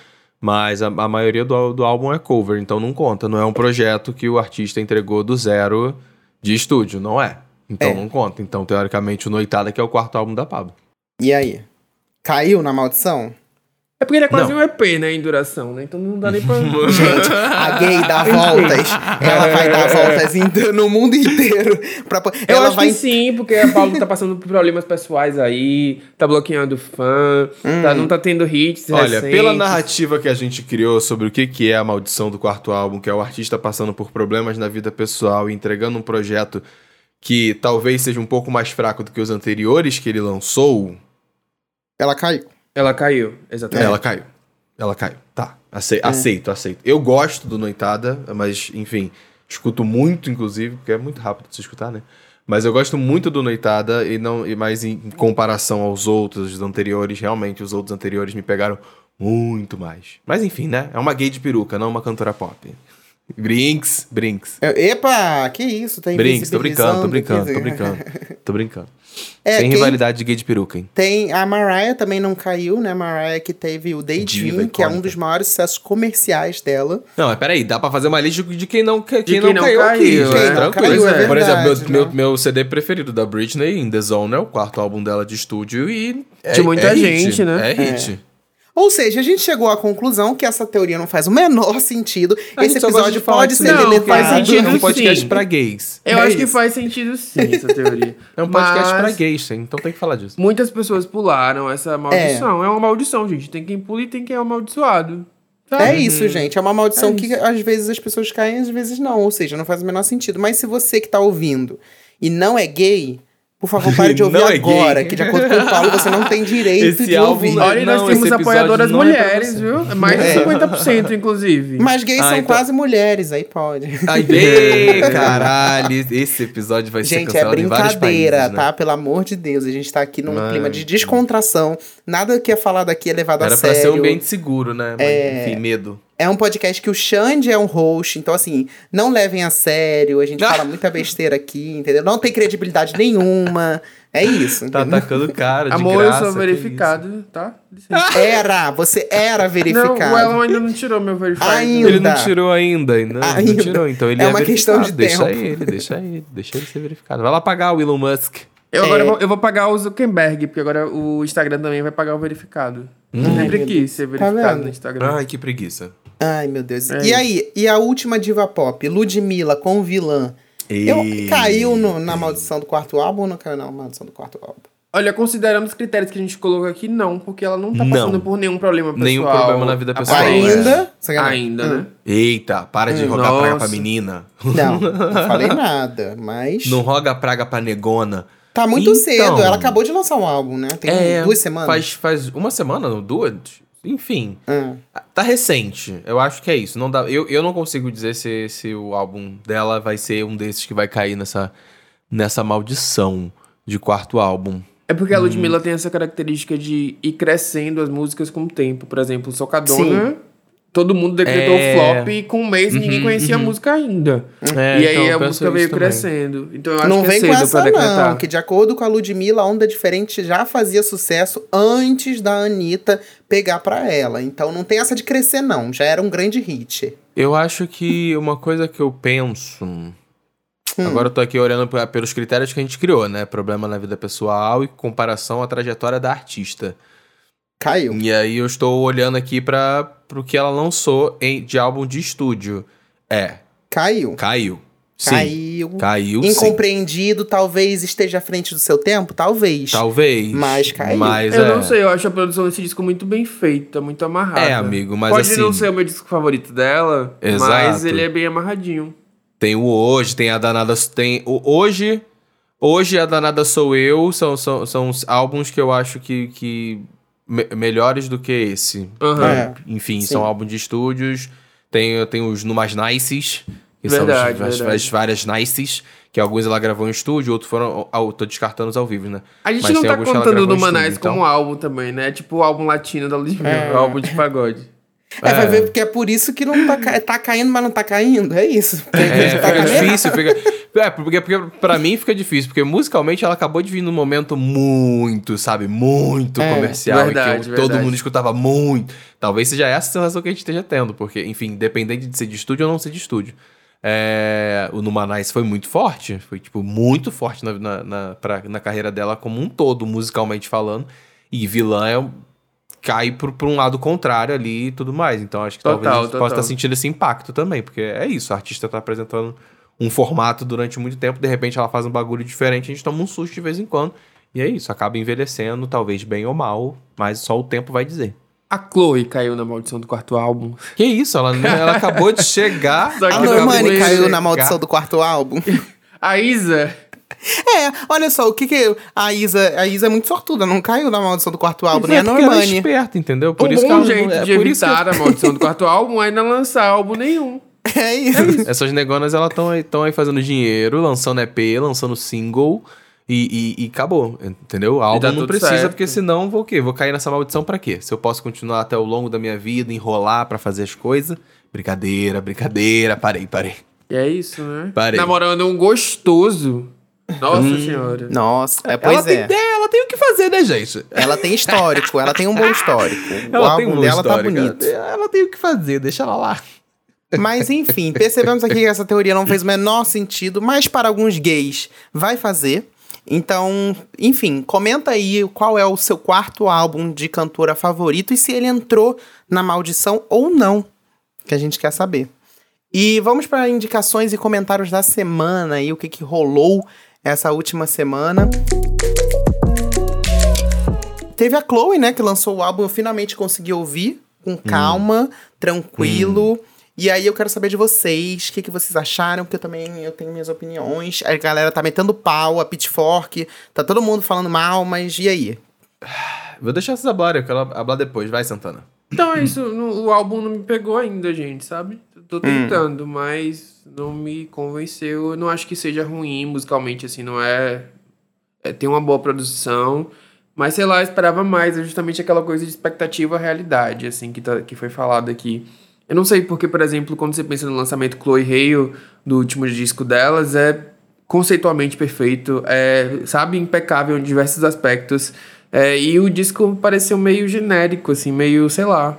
Mas a, a maioria do, do álbum é cover, então não conta. Não é um projeto que o artista entregou do zero de estúdio, não é. Então É. não conta. Então, teoricamente, o Noitada, que é o quarto álbum da Pablo. E aí? Caiu na maldição? É porque ele é quase Não. um EP, né, em duração, né? Então não dá nem pra... Gente, a gay dá voltas. Ela vai dar voltas em- no mundo inteiro. Pra, Eu ela acho vai que sim, porque a Paulo tá passando por problemas pessoais aí, tá bloqueando fã, tá- não tá tendo hits Olha, recentes. pela narrativa que a gente criou sobre o que, que é a maldição do quarto álbum, que é o artista passando por problemas na vida pessoal e entregando um projeto que talvez seja um pouco mais fraco do que os anteriores que ele lançou, Ela caiu. Ela caiu, exatamente. ela caiu. Ela caiu. Tá. Ace- Aceito, aceito. Eu gosto do Noitada, mas, enfim, escuto muito, inclusive, porque é muito rápido de se escutar, né? Mas eu gosto muito do Noitada, e não, e mais em comparação aos outros os anteriores, realmente, os outros anteriores me pegaram muito mais. Mas enfim, né? É uma gay de peruca, não uma cantora pop. Brinks, Brinks. Epa, que isso? Tá Brinks, tô brincando, tô brincando, tô brincando. Tô brincando. É, Sem quem- rivalidade de gay de peruca, hein? Tem a Mariah também não caiu, né? Mariah que teve o Daydream, que é um dos maiores sucessos comerciais dela. Não, mas peraí, dá pra fazer uma lista de quem não, quem quem não, não caiu, aqui. caiu, gente, Quem não tranquilo. caiu, é Por exemplo, meu, né? meu, meu CD preferido da Britney, In The Zone, é o quarto álbum dela de estúdio e... É, De muita é hit, gente, né? É hit. Ou seja, a gente chegou à conclusão que essa teoria não faz o menor sentido. A Esse episódio pode que ser não, deletado. faz sentido, É um podcast sim. pra gays. Eu É acho que isso. faz sentido sim, essa teoria. É um podcast Mas pra gays, sim, então tem que falar disso. Muitas pessoas pularam essa maldição. É. uma maldição, gente. Tem quem pula e tem quem é amaldiçoado. É isso, gente. É uma maldição É que às vezes as pessoas caem, às vezes não. Ou seja, não faz o menor sentido. Mas se você que tá ouvindo e não é gay, por favor, pare de ouvir Não é agora. gay. Que de acordo com o Paulo, você não tem direito Esse de ouvir. não- Olha, e nós Não, temos apoiadoras é pra mulheres, você. viu? É Mais de É. 50%, inclusive. Mas gays Ah, são então- quase mulheres, aí pode. Ai, caralho, esse episódio vai ser Gente, é cancelado em vários brincadeira, países, né? tá? Pelo amor de Deus. A gente tá aqui num clima de descontração. Nada que é falado aqui é levado Era a pra sério. ser um ambiente seguro, né? Mas, É. Enfim, medo. É um podcast que o Xande é um host, então assim, não levem a sério, a gente Ah. fala muita besteira aqui, entendeu? Não tem credibilidade nenhuma. É isso. Tá entendeu? atacando cara de Amor, graça. eu sou verificado, tá? Era, você era Não, verificado. o Elon ainda não tirou meu verificado. Ainda. Ele não tirou ainda, ainda. Não, Ainda. não tirou, então ele É é, uma questão de verificado. Deixa tempo. ele, deixa ele, deixa ele ser verificado. Vai lá pagar o Elon Musk. Eu agora É. vou, eu vou pagar o Zuckerberg, porque agora o Instagram também vai pagar o verificado. Eu sempre quis ser Tá verificado vendo? no Instagram. Ai, que preguiça. Ai, meu Deus. É e aí, e a última diva pop, Ludmilla com vilã. Eu, caiu no- na maldição do quarto álbum ou não caiu na maldição do quarto álbum? Olha, considerando os critérios que a gente colocou aqui, não, porque ela não tá Não. passando por nenhum problema pessoal. Nenhum problema na vida pessoal, aparente. é. Ainda? Sacanagem. Ainda, Hum. né? Eita, para de Hum, rogar praga pra nossa. menina. Não, não falei nada, mas. Não roga praga pra negona. Tá muito Então. cedo. Ela acabou de lançar um álbum, né? Tem É, duas semanas. Faz, faz uma semana, duas? Enfim. Ah. Tá recente. Eu acho que é isso. Não dá, eu, eu não consigo dizer se, se o álbum dela vai ser um desses que vai cair nessa, nessa maldição de quarto álbum. É É porque a Ludmilla tem essa característica de ir crescendo as músicas com o tempo. Por exemplo, Socadona, todo mundo decretou É. flop e com um mês ninguém Uhum, conhecia a música ainda. É, e aí então, a música veio também. crescendo. Então eu acho Não que é vem com cedo pra essa decretar. não, que de acordo com a Ludmilla, a Onda Diferente já fazia sucesso antes da Anitta pegar pra ela. Então não tem essa de crescer não, já era um grande hit. Eu acho que uma coisa que eu penso. Hum. Agora eu tô aqui olhando pra- pelos critérios que a gente criou, né? Problema na vida pessoal e comparação à trajetória da artista. Caiu. E aí eu estou olhando aqui para pro que ela lançou em, de álbum de estúdio. É, Caiu. caiu. Sim. Caiu. Caiu, sim. Incompreendido, talvez esteja à frente do seu tempo, talvez. Talvez. Mas caiu. Mas Eu é. não sei, eu acho a produção desse disco muito bem feita, muito amarrada. É, amigo, mas Pode assim- não ser o meu disco favorito dela, mas Exato. ele é bem amarradinho. Tem o Hoje, tem a Danada. Tem o Hoje. Hoje a Danada Sou Eu são, são, são os álbuns que eu acho que. que me- melhores do que esse. Aham. É. Enfim, Sim. são álbuns de estúdios. Tem, tem os Numas Nices, que são Verdade, as, as- verdade. as várias Nices, que alguns ela gravou em estúdio, outros foram. ao- Tô descartando os ao vivo, né? A gente Mas não tá contando Manais estúdio, então. como álbum também, né? Tipo o álbum latino da Ludmilla, É. o álbum de pagode. É, vai É. ver porque é por isso que não tá, ca- tá caindo, mas não tá caindo. É isso. Porque É, tá fica caindo. difícil, fica. É, porque, porque pra mim fica difícil, porque musicalmente ela acabou de vir num momento muito, sabe, muito É, comercial, verdade, que eu- todo mundo escutava muito. Talvez seja essa a sensação que a gente esteja tendo, porque, enfim, independente de ser de estúdio ou não ser de estúdio. É, o Numanais foi muito forte, foi, tipo, muito forte na, na, na, pra- na carreira dela como um todo, musicalmente falando. E vilã é cai pro, pro um lado contrário ali e tudo mais. Então acho que Total, talvez a gente possa estar sentindo esse impacto também, porque é isso, a artista tá apresentando um formato durante muito tempo, de repente ela faz um bagulho diferente, a gente toma um susto de vez em quando. E é isso, acaba envelhecendo, talvez bem ou mal, mas só o tempo vai dizer. A Chloe caiu na maldição do quarto álbum. Que isso, ela, ela acabou de chegar. Só que A Normani caiu chegar. na maldição do quarto álbum. A Isa, É, olha só, o que que. A Isa, a Isa é muito sortuda, não caiu na maldição do quarto álbum, nem a porque ela é Normani. esperta, entendeu? Por um isso que bom ela, jeito é de que evitar a maldição do quarto álbum é não lançar álbum nenhum. É isso. Essas negonas, elas estão aí, tão aí fazendo dinheiro, lançando EP, lançando single e, e, e acabou, entendeu? O álbum tá não precisa, certo. porque senão vou o quê? Vou cair nessa maldição pra quê? Se eu posso continuar até o longo da minha vida, enrolar pra fazer as coisas. Brincadeira, brincadeira, parei, parei. E é isso, né? Parei. Namorando um gostoso. Nossa senhora. Nossa, é, ela, pois tem, é. é, ela tem o que fazer, né, gente? Ela tem histórico, ela tem um bom histórico. o Ela álbum tem um dela histórico, tá bonito. Ela, ela tem o que fazer, deixa ela lá. Mas enfim, percebemos aqui que essa teoria não fez o menor sentido, mas para alguns gays vai fazer. Então, enfim, comenta aí qual é o seu quarto álbum de cantora favorito e se ele entrou na maldição ou não, que a gente quer saber. E vamos para indicações e comentários da semana e o que, que rolou essa última semana. Teve a Chloe, né, que lançou o álbum, eu finalmente consegui ouvir com calma, tranquilo. E aí eu quero saber de vocês, o que, que vocês acharam, porque eu também eu tenho minhas opiniões. A galera tá metendo pau, a Pitchfork, tá todo mundo falando mal, mas e aí? Vou deixar vocês hablarem, eu quero hablar depois. Vai, Santana. Então é isso, no- o álbum não me pegou ainda, gente, sabe? Tô Hum. tentando, mas não me convenceu. Eu não acho que seja ruim musicalmente, assim, não é... é tem uma boa produção, mas sei lá, eu esperava mais, é justamente aquela coisa de expectativa realidade, assim, que, tá, que foi falado aqui. Eu não sei porque, por exemplo, quando você pensa no lançamento Chloe Hale, do último disco delas, é conceitualmente perfeito, é, sabe, impecável em diversos aspectos. É, e o disco pareceu meio genérico, assim, meio, sei lá,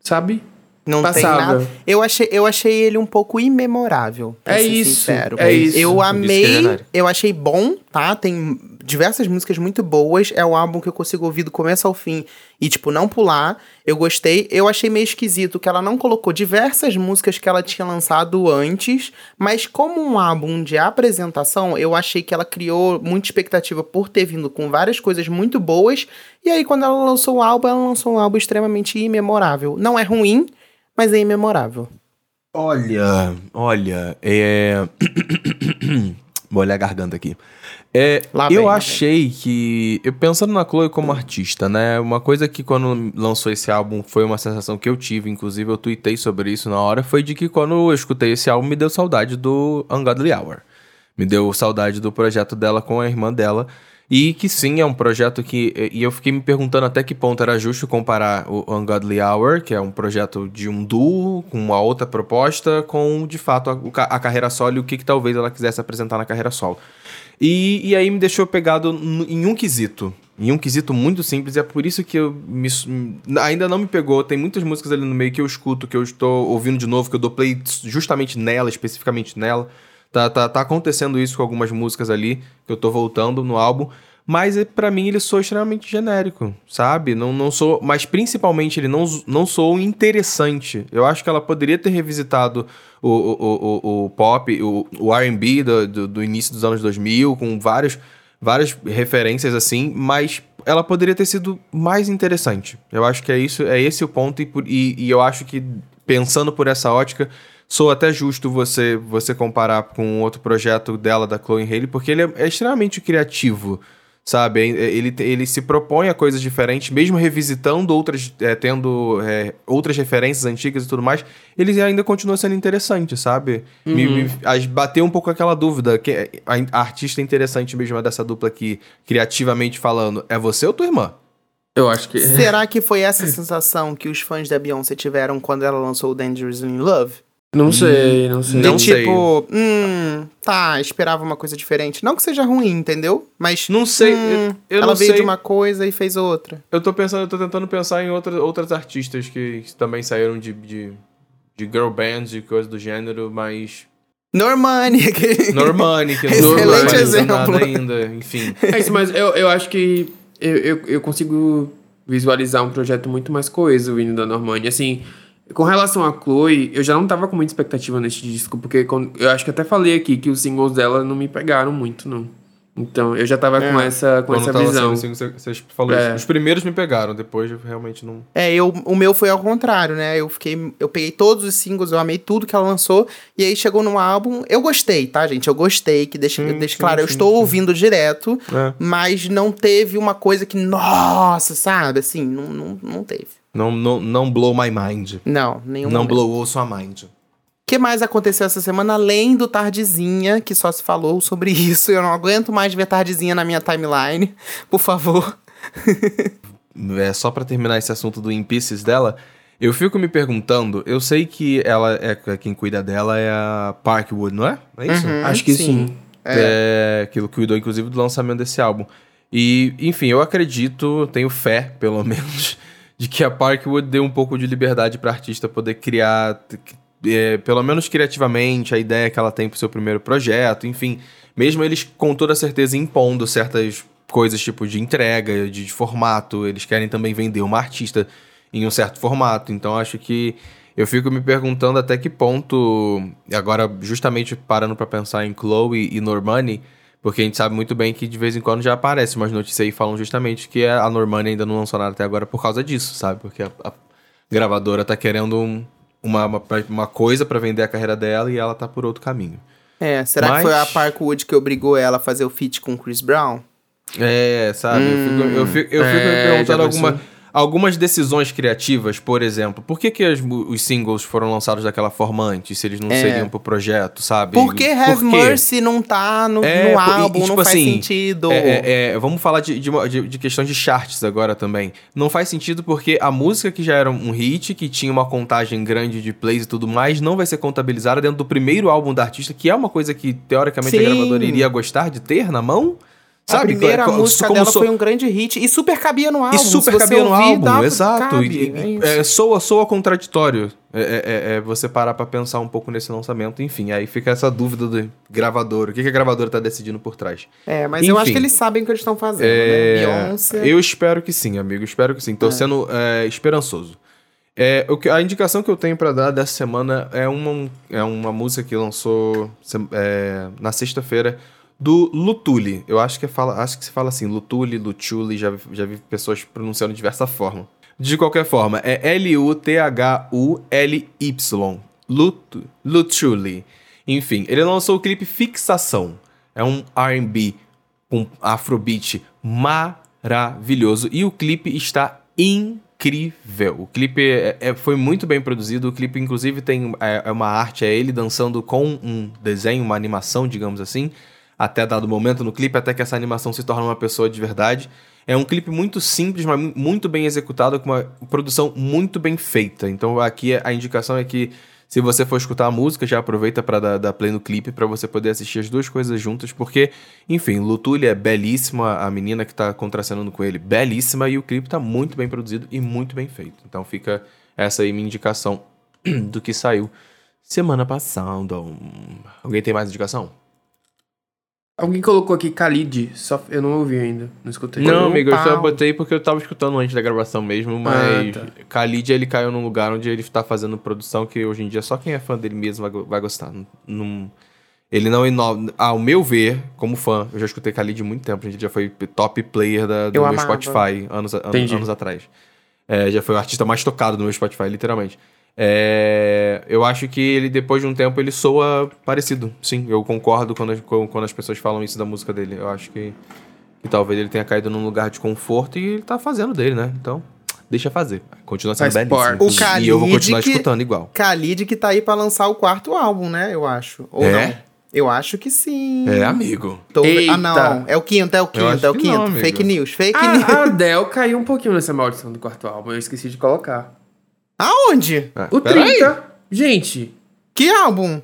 sabe? Não tem Passável. nada. Eu achei, eu achei ele um pouco imemorável. É isso, sincero. é isso. Eu Isso que é amei, eu achei bom, tá? Tem diversas músicas muito boas. É um álbum que eu consigo ouvir do começo ao fim e, tipo, não pular. Eu gostei. Eu achei meio esquisito que ela não colocou diversas músicas que ela tinha lançado antes, mas como um álbum de apresentação, eu achei que ela criou muita expectativa por ter vindo com várias coisas muito boas. E aí, quando ela lançou o álbum, ela lançou um álbum extremamente imemorável. Não é ruim, mas é imemorável. Olha, olha, é. Molhar a garganta aqui. É, Lá eu lá achei que. Eu pensando na Chloe como artista, né? Uma coisa que quando lançou esse álbum foi uma sensação que eu tive, inclusive eu tuitei sobre isso na hora, foi de que quando eu escutei esse álbum me deu saudade do Ungodly Hour. Me deu saudade do projeto dela com a irmã dela. E que sim, é um projeto que. E eu fiquei me perguntando até que ponto era justo comparar o Ungodly Hour, que é um projeto de um duo, com uma outra proposta, com de fato a, a carreira solo e o que, que talvez ela quisesse apresentar na carreira solo. E, e aí me deixou pegado em um quesito. Em um quesito muito simples, e é por isso que eu me, ainda não me pegou. Tem muitas músicas ali no meio que eu escuto, que eu estou ouvindo de novo, que eu dou play justamente nela, especificamente nela. Tá, tá, tá acontecendo isso com algumas músicas ali, que eu tô voltando no álbum. Mas eh, para mim ele soa extremamente genérico, sabe? Não, não sou, mas principalmente ele não, não sou interessante. Eu acho que ela poderia ter revisitado o, o, o, o pop, o, o R&B do, do, do, início dos anos 2000, com vários, várias referências assim, mas ela poderia ter sido mais interessante. Eu acho que é isso, é esse o ponto e, e, e eu acho que pensando por essa ótica, sou até justo você você comparar com outro projeto dela, da Chloe Haley, porque ele é, é extremamente criativo, sabe? Ele, ele se propõe a coisas diferentes, mesmo revisitando outras, é, tendo é, outras referências antigas e tudo mais, ele ainda continua sendo interessante, sabe? Uhum. Me, me bateu um pouco aquela dúvida, que a, a artista interessante mesmo é dessa dupla aqui, criativamente falando, é você ou tua irmã? Eu acho que. Será que foi essa sensação que os fãs da Beyoncé tiveram quando ela lançou o Dangerously in Love? Não sei, não sei. De não tipo, sei. hum, tá, esperava uma coisa diferente. Não que seja ruim, entendeu? Mas. Não sei. Hum, eu, eu ela não veio sei. de uma coisa e fez outra. Eu tô pensando, eu tô tentando pensar em outra, outras artistas que, também saíram de, de, de girl bands e coisas do gênero, mas. Normani. Que... Normani, que Excelente exemplo. nada ainda, enfim. É isso, mas eu, eu acho que eu, eu, eu consigo visualizar um projeto muito mais coeso vindo da Normani. Assim, com relação a Chloe, eu já não tava com muita expectativa nesse disco, porque eu acho que até falei aqui que os singles dela não me pegaram muito, não. Então, eu já tava é, com essa, com essa visão. Assim, você, você falou é. isso. Os primeiros me pegaram, depois eu realmente não. É, eu, o meu foi ao contrário, né? Eu fiquei. Eu peguei todos os singles, eu amei tudo que ela lançou. E aí chegou no álbum. Eu gostei, tá, gente? Eu gostei, que deixa, sim, deixa sim, claro, sim, eu estou ouvindo direto, é. mas não teve uma coisa que, nossa, sabe? Assim, não, não, não teve. Não, não, não blow my mind. Não, nenhum. Não blowou sua mind. O que mais aconteceu essa semana além do Tardezinha, que só se falou sobre isso? Eu não aguento mais ver Tardezinha na minha timeline. Por favor. é só para terminar esse assunto do In Pieces dela. Eu fico me perguntando, eu sei que ela é quem cuida dela é a Parkwood, não é? É isso? Uhum, Acho que sim. sim. É. é aquilo cuidou inclusive do lançamento desse álbum. E, enfim, eu acredito, tenho fé, pelo menos, de que a Parkwood deu um pouco de liberdade para artista poder criar, é, pelo menos criativamente, a ideia que ela tem pro seu primeiro projeto, enfim. Mesmo eles, com toda certeza, impondo certas coisas tipo de entrega, de, de formato, eles querem também vender uma artista em um certo formato. Então acho que eu fico me perguntando até que ponto, agora justamente parando para pensar em Chloe e Normani, porque a gente sabe muito bem que de vez em quando já aparece umas notícias aí falando justamente que a Normani ainda não lançou nada até agora por causa disso, sabe? Porque a, a gravadora tá querendo um, uma, uma, uma, coisa para vender a carreira dela e ela tá por outro caminho. É, será Mas... que foi a Parkwood que obrigou ela a fazer o feat com o Chris Brown? É, sabe? Hum, eu fico, eu fico, eu fico é, me perguntando alguma algumas decisões criativas, por exemplo, por que, que as, os singles foram lançados daquela forma antes, se eles não é. seriam pro projeto, sabe? Por que Have por Mercy não tá no, é, no álbum, e, tipo, não faz assim, sentido? É, é, é, vamos falar de, de, de, de questão de charts agora também. Não faz sentido porque a música que já era um hit, que tinha uma contagem grande de plays e tudo mais, não vai ser contabilizada dentro do primeiro álbum da artista, que é uma coisa que, teoricamente, Sim. a gravadora iria gostar de ter na mão. Sabe? A primeira como, música como dela so... foi um grande hit e super cabia no álbum. E super cabia no álbum, dá, exato. Cabe, e, é, é soa, soa contraditório. É, é, é, você parar pra pensar um pouco nesse lançamento. Enfim, aí fica essa dúvida do gravador. O que, que a gravadora tá decidindo por trás? É, mas Enfim, eu acho que eles sabem o que eles estão fazendo, né? é... né? Beyoncé. Eu espero que sim, amigo. Espero que sim. Tô é. sendo é, esperançoso. É, o que, a indicação que eu tenho para dar dessa semana é uma, é uma música que lançou é, na sexta-feira do Lutuli. Eu acho que, fala, acho que se fala assim, Lutuli, Lutuli, já, já vi pessoas pronunciando de diversa forma. De qualquer forma, é L-U-T-H-U-L-Y. Lut, Lutuli. Enfim, ele lançou o clipe Fixação. É um R&B com afrobeat maravilhoso e o clipe está incrível. O clipe é, é, foi muito bem produzido. O clipe, inclusive, tem é, é uma arte, é ele dançando com um desenho, uma animação, digamos assim até dado momento no clipe, até que essa animação se torna uma pessoa de verdade. É um clipe muito simples, mas mu- muito bem executado, com uma produção muito bem feita. Então aqui a indicação é que se você for escutar a música, já aproveita para dar, dar play no clipe para você poder assistir as duas coisas juntas, porque, enfim, Lutuli é belíssima, a menina que tá contracenando com ele, belíssima, e o clipe tá muito bem produzido e muito bem feito. Então fica essa aí minha indicação do que saiu semana passada. Alguém tem mais indicação? Alguém colocou aqui Khalid, só eu não ouvi ainda, não escutei. Não, amigo, eu só botei porque eu tava escutando antes da gravação mesmo, mas Ah, tá. Khalid ele caiu num lugar onde ele tá fazendo produção que hoje em dia só quem é fã dele mesmo vai, vai gostar. Não- não- ele não inova. Ao meu ver, como fã, eu já escutei Khalid há muito tempo, a gente já foi top player da- do Eu meu amava. Spotify anos, anos, anos atrás. É, já foi o artista mais tocado do meu Spotify, literalmente. É, eu acho que ele, depois de um tempo, ele soa parecido. Sim, eu concordo quando, as- quando as pessoas falam isso da música dele. Eu acho que, que talvez ele tenha caído num lugar de conforto e ele tá fazendo dele, né? Então, deixa fazer. Continua sendo Faz belíssimo. O e eu vou Khalid continuar que- escutando igual. Khalid que tá aí pra lançar o quarto álbum, né? Eu acho. Ou É? não? Eu acho que sim. É, amigo. Tô- Eita. Ah, não. É o quinto, é o quinto, é o quinto. não. Fake news, fake news. A, a Adele caiu um pouquinho nessa maldição do quarto álbum, eu esqueci de colocar. Aonde? É, O peraí. 30. Gente, Que álbum?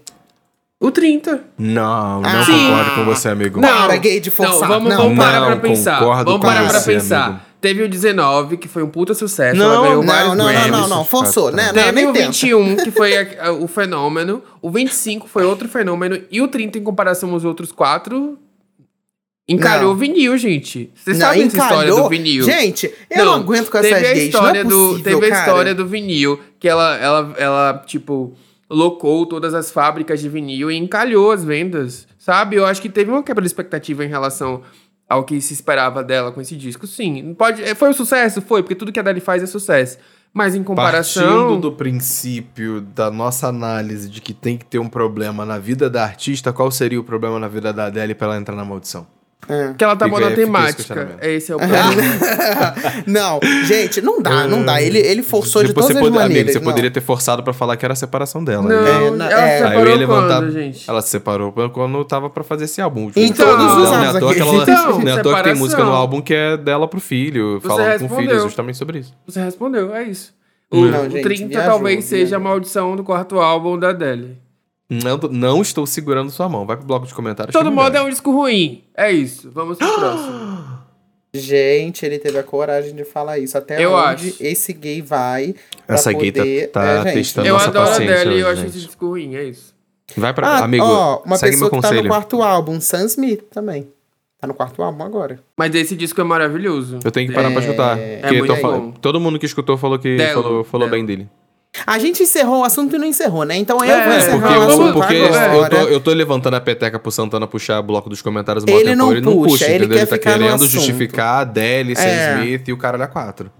o 30. Não, não Ah. concordo com você, amigo. Para, gay de forçar. Não, vamos, Não. vamos parar Não, pra pensar. concordo Vamos com parar pra você, pensar. amigo. Teve o 19, que foi um puta sucesso. Não, ela ganhou Não, não, não, não, não. Forçou, né? Não, Teve o tenta. 21, que foi a- a- o fenômeno. O 25 foi outro fenômeno. E o 30, em comparação aos outros quatro, encalhou Não. o vinil, gente. Vocês Não, sabem essa história encalhou? do vinil. Gente, eu não, aguento com essas gays. não é do possível, Teve a história do vinil, que ela, ela, ela, tipo, locou todas as fábricas de vinil e encalhou as vendas, sabe? Eu acho que teve uma quebra de expectativa em relação ao que se esperava dela com esse disco. Sim, não pode, é, foi um sucesso? Foi, porque tudo que a Adele faz é sucesso. Mas em comparação... Partindo do princípio da nossa análise de que tem que ter um problema na vida da artista, qual seria o problema na vida da Adele pra ela entrar na maldição? É. Que ela tá Fica- boa na fica esse temática. questionamento. Esse é o problema. não, gente, não dá, não dá. Ele, ele forçou de Tipo, todas você as pode- maneiras. Amigo, você não. poderia ter forçado pra falar que era a separação dela. Não, né? É, na- ela é. Aí separou levantar. quando, gente? Ela se separou quando tava pra fazer esse álbum. Em Tipo, todos não, os é à toa que aqui. ela- Então, não é à toa que tem música no álbum que é dela pro filho, Você falando com o respondeu. filho, justamente sobre isso. Você respondeu, é isso. O, Não, o gente, 30 viajou, talvez seja viajou. a maldição do quarto álbum da Adele. Não, não estou segurando sua mão. Vai pro bloco de comentários. Todo modo, é um disco ruim. É isso. Vamos pro próximo. Gente, ele teve a coragem de falar isso. Até Eu onde acho. esse gay vai. Essa gay tá- poder- tá É, gente, testando Eu nossa adoro a paciência Adele e eu acho esse disco ruim. É isso. Vai pra. Ah, amigo, ó, uma segue pessoa meu que tá conselho. no quarto álbum, Sam Smith também. Tá no quarto álbum agora. Mas esse disco é maravilhoso. Eu tenho que parar pra escutar. É eu tô muito fal- bom. Todo mundo que escutou falou que Delo, falou, falou Delo. bem dele. A gente encerrou o assunto e não encerrou, né? Então eu É, vou encerrar porque, o assunto porque eu, tô, eu tô levantando a peteca pro Santana puxar o bloco dos comentários Ele não ele não puxa, puxa, ele entendeu? quer Ele tá querendo justificar a Adele, Sam É. Smith e o caralho a quatro.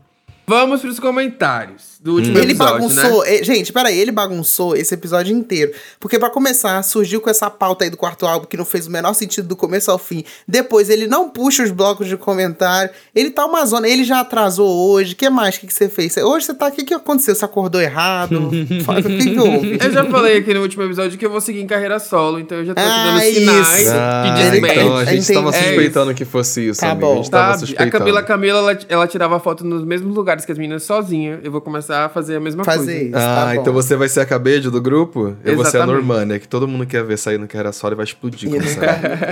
Vamos pros comentários do último Ele episódio, bagunçou. né? eh, Gente, peraí, ele bagunçou esse episódio inteiro. Porque pra começar, surgiu com essa pauta aí do quarto álbum que não fez o menor sentido do começo ao fim. Depois, ele não puxa os blocos de comentário. Ele tá uma zona. Ele já atrasou hoje. O que mais? O que, que você fez? Hoje você tá. O que, que aconteceu? Você acordou errado? Fala, o que, que houve? Eu já falei aqui no último episódio que eu vou seguir em carreira solo, então eu já tô aqui Ah, dando sinais isso. de ele- desmente. então a gente Entendi. tava É suspeitando que fosse isso, Tá amigo. bom. A gente tava Sabe? A suspeitando. Camila Camila, ela, ela tirava foto nos mesmos lugares que as meninas sozinha. Eu vou começar a fazer a mesma Fazer coisa. isso. Ah, tá então você vai ser a cabeça do grupo? Eu vou ser a. Normânia, que todo mundo quer ver sair no Carreira Solo e vai explodir E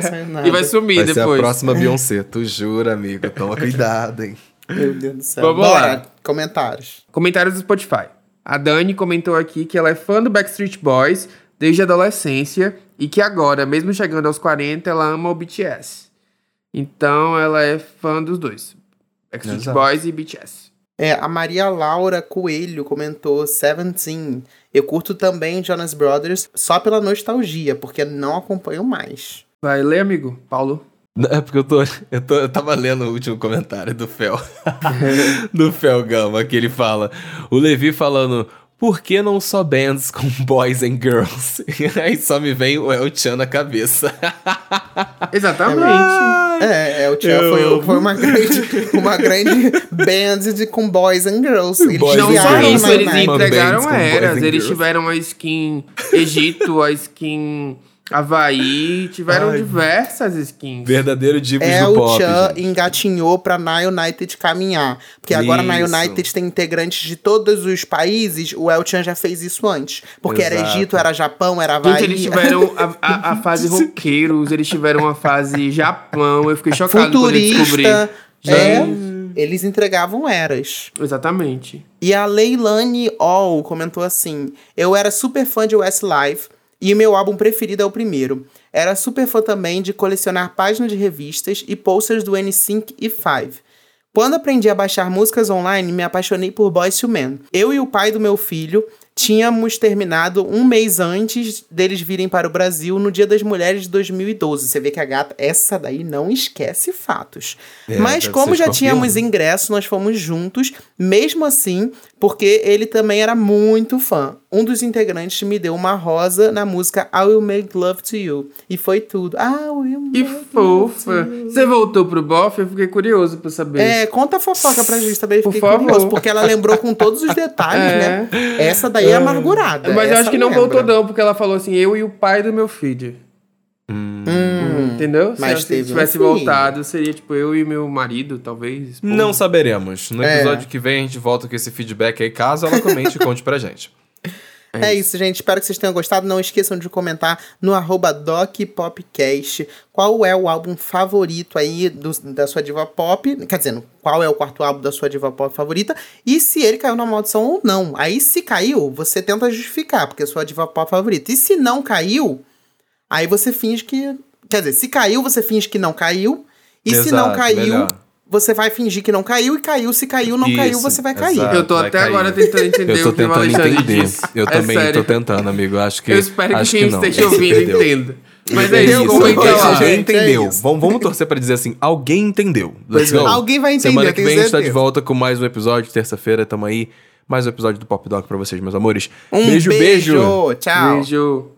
saiu nada. E vai sumir Vai ser a depois. próxima Beyoncé, tu jura, amigo. Toma cuidado, hein. Meu Deus do céu. Vamos Bora. lá. Comentários. Comentários do Spotify. A Dani comentou aqui que ela é fã do Backstreet Boys desde a adolescência e que agora, mesmo chegando aos 40, ela ama o BTS. Então ela é fã dos dois. Backstreet Exato. Boys e BTS. É, a Maria Laura Coelho comentou Seventeen. Eu curto também Jonas Brothers só pela nostalgia, porque não acompanho mais. Vai ler, amigo? Paulo? Não, É porque eu tô, eu tô. Eu tava lendo o último comentário do Fel. do Fel Gama, que ele fala. O Levi falando. Por que não só bands com boys and girls? Aí só me vem o El Chan na cabeça. Exatamente. É, é o Tchau Eu foi, foi uma grande, uma grande band de, com boys and girls. Eles Boys Não só isso, eles entregaram eras. Eles girls. tiveram a skin Egito, a skin Havaí tiveram Ai. diversas skins. Verdadeiro divos É, do o pop. Chan gente. engatinhou pra Na United caminhar. Porque agora na Isso. United tem integrantes de todos os países, o El Chan já fez isso antes. Porque era Exato. Egito, era Japão, era Havaí. Gente, eles tiveram a, a, a fase roqueiros, eles tiveram a fase Japão. Eu fiquei chocado quando eu descobri. Futurista. É, Gente. eles entregavam eras. Exatamente. E a Leilani All comentou assim: Eu era super fã de Westlife e o meu álbum preferido é o primeiro. Era super fã também de colecionar páginas de revistas e posters do N5 e Five. Quando aprendi a baixar músicas online, me apaixonei por Boyz II Men. Eu e o pai do meu filho tínhamos terminado um mês antes deles virem para o Brasil no Dia das Mulheres de 2012. Você vê que a gata, essa daí não esquece fatos. É, Mas como já escorpião. tínhamos ingresso, nós fomos juntos, mesmo assim, porque ele também era muito fã. Um dos integrantes me deu uma rosa na música I Will Make Love to You. E foi tudo. I will Que make fofa. Você voltou pro bofe? Eu fiquei curioso pra saber. É, conta a fofoca pra gente também, Por fiquei favor. curioso, porque ela lembrou com todos os detalhes, É. né? Essa daí é amargurada. Mas eu acho que não lembra. voltou, não, porque ela falou assim: eu e o pai do meu filho. Hum. Entendeu? Mas se um tivesse filho. voltado, seria tipo eu e meu marido, talvez. esposa. Não saberemos. No É. episódio que vem a gente volta com esse feedback aí, caso ela comente e conte pra gente. É isso, gente. Espero que vocês tenham gostado. Não esqueçam de comentar no arroba DocPopcast qual é o álbum favorito aí do- da sua diva pop. Quer dizer, qual é o quarto álbum da sua diva pop favorita. E se ele caiu na maldição ou não. Aí, se caiu, você tenta justificar, porque é sua diva pop favorita. E se não caiu, aí você finge que... Quer dizer, se caiu, você finge que não caiu. E se não Exato, caiu, melhor. Você vai fingir que não caiu. E caiu, se caiu, não caiu, Isso, você vai cair. Eu tô até cair. agora tentando entender Eu tô o que o tentando Alexandre entender. disse. Eu É também sério. tô tentando, amigo. Acho que. Eu espero que acho quem não. esteja ouvindo Entendeu. entenda. Mas é Entendeu? isso. Alguém gente, é entendeu. isso. vamos, vamos torcer pra dizer assim: alguém entendeu. Let's é. go. Alguém vai entender, Semana eu que vem a gente tá de volta com mais um episódio. Terça-feira, tamo aí. Mais um episódio do Pop Doc pra vocês, meus amores. Um beijo. beijo. Tchau. Beijo.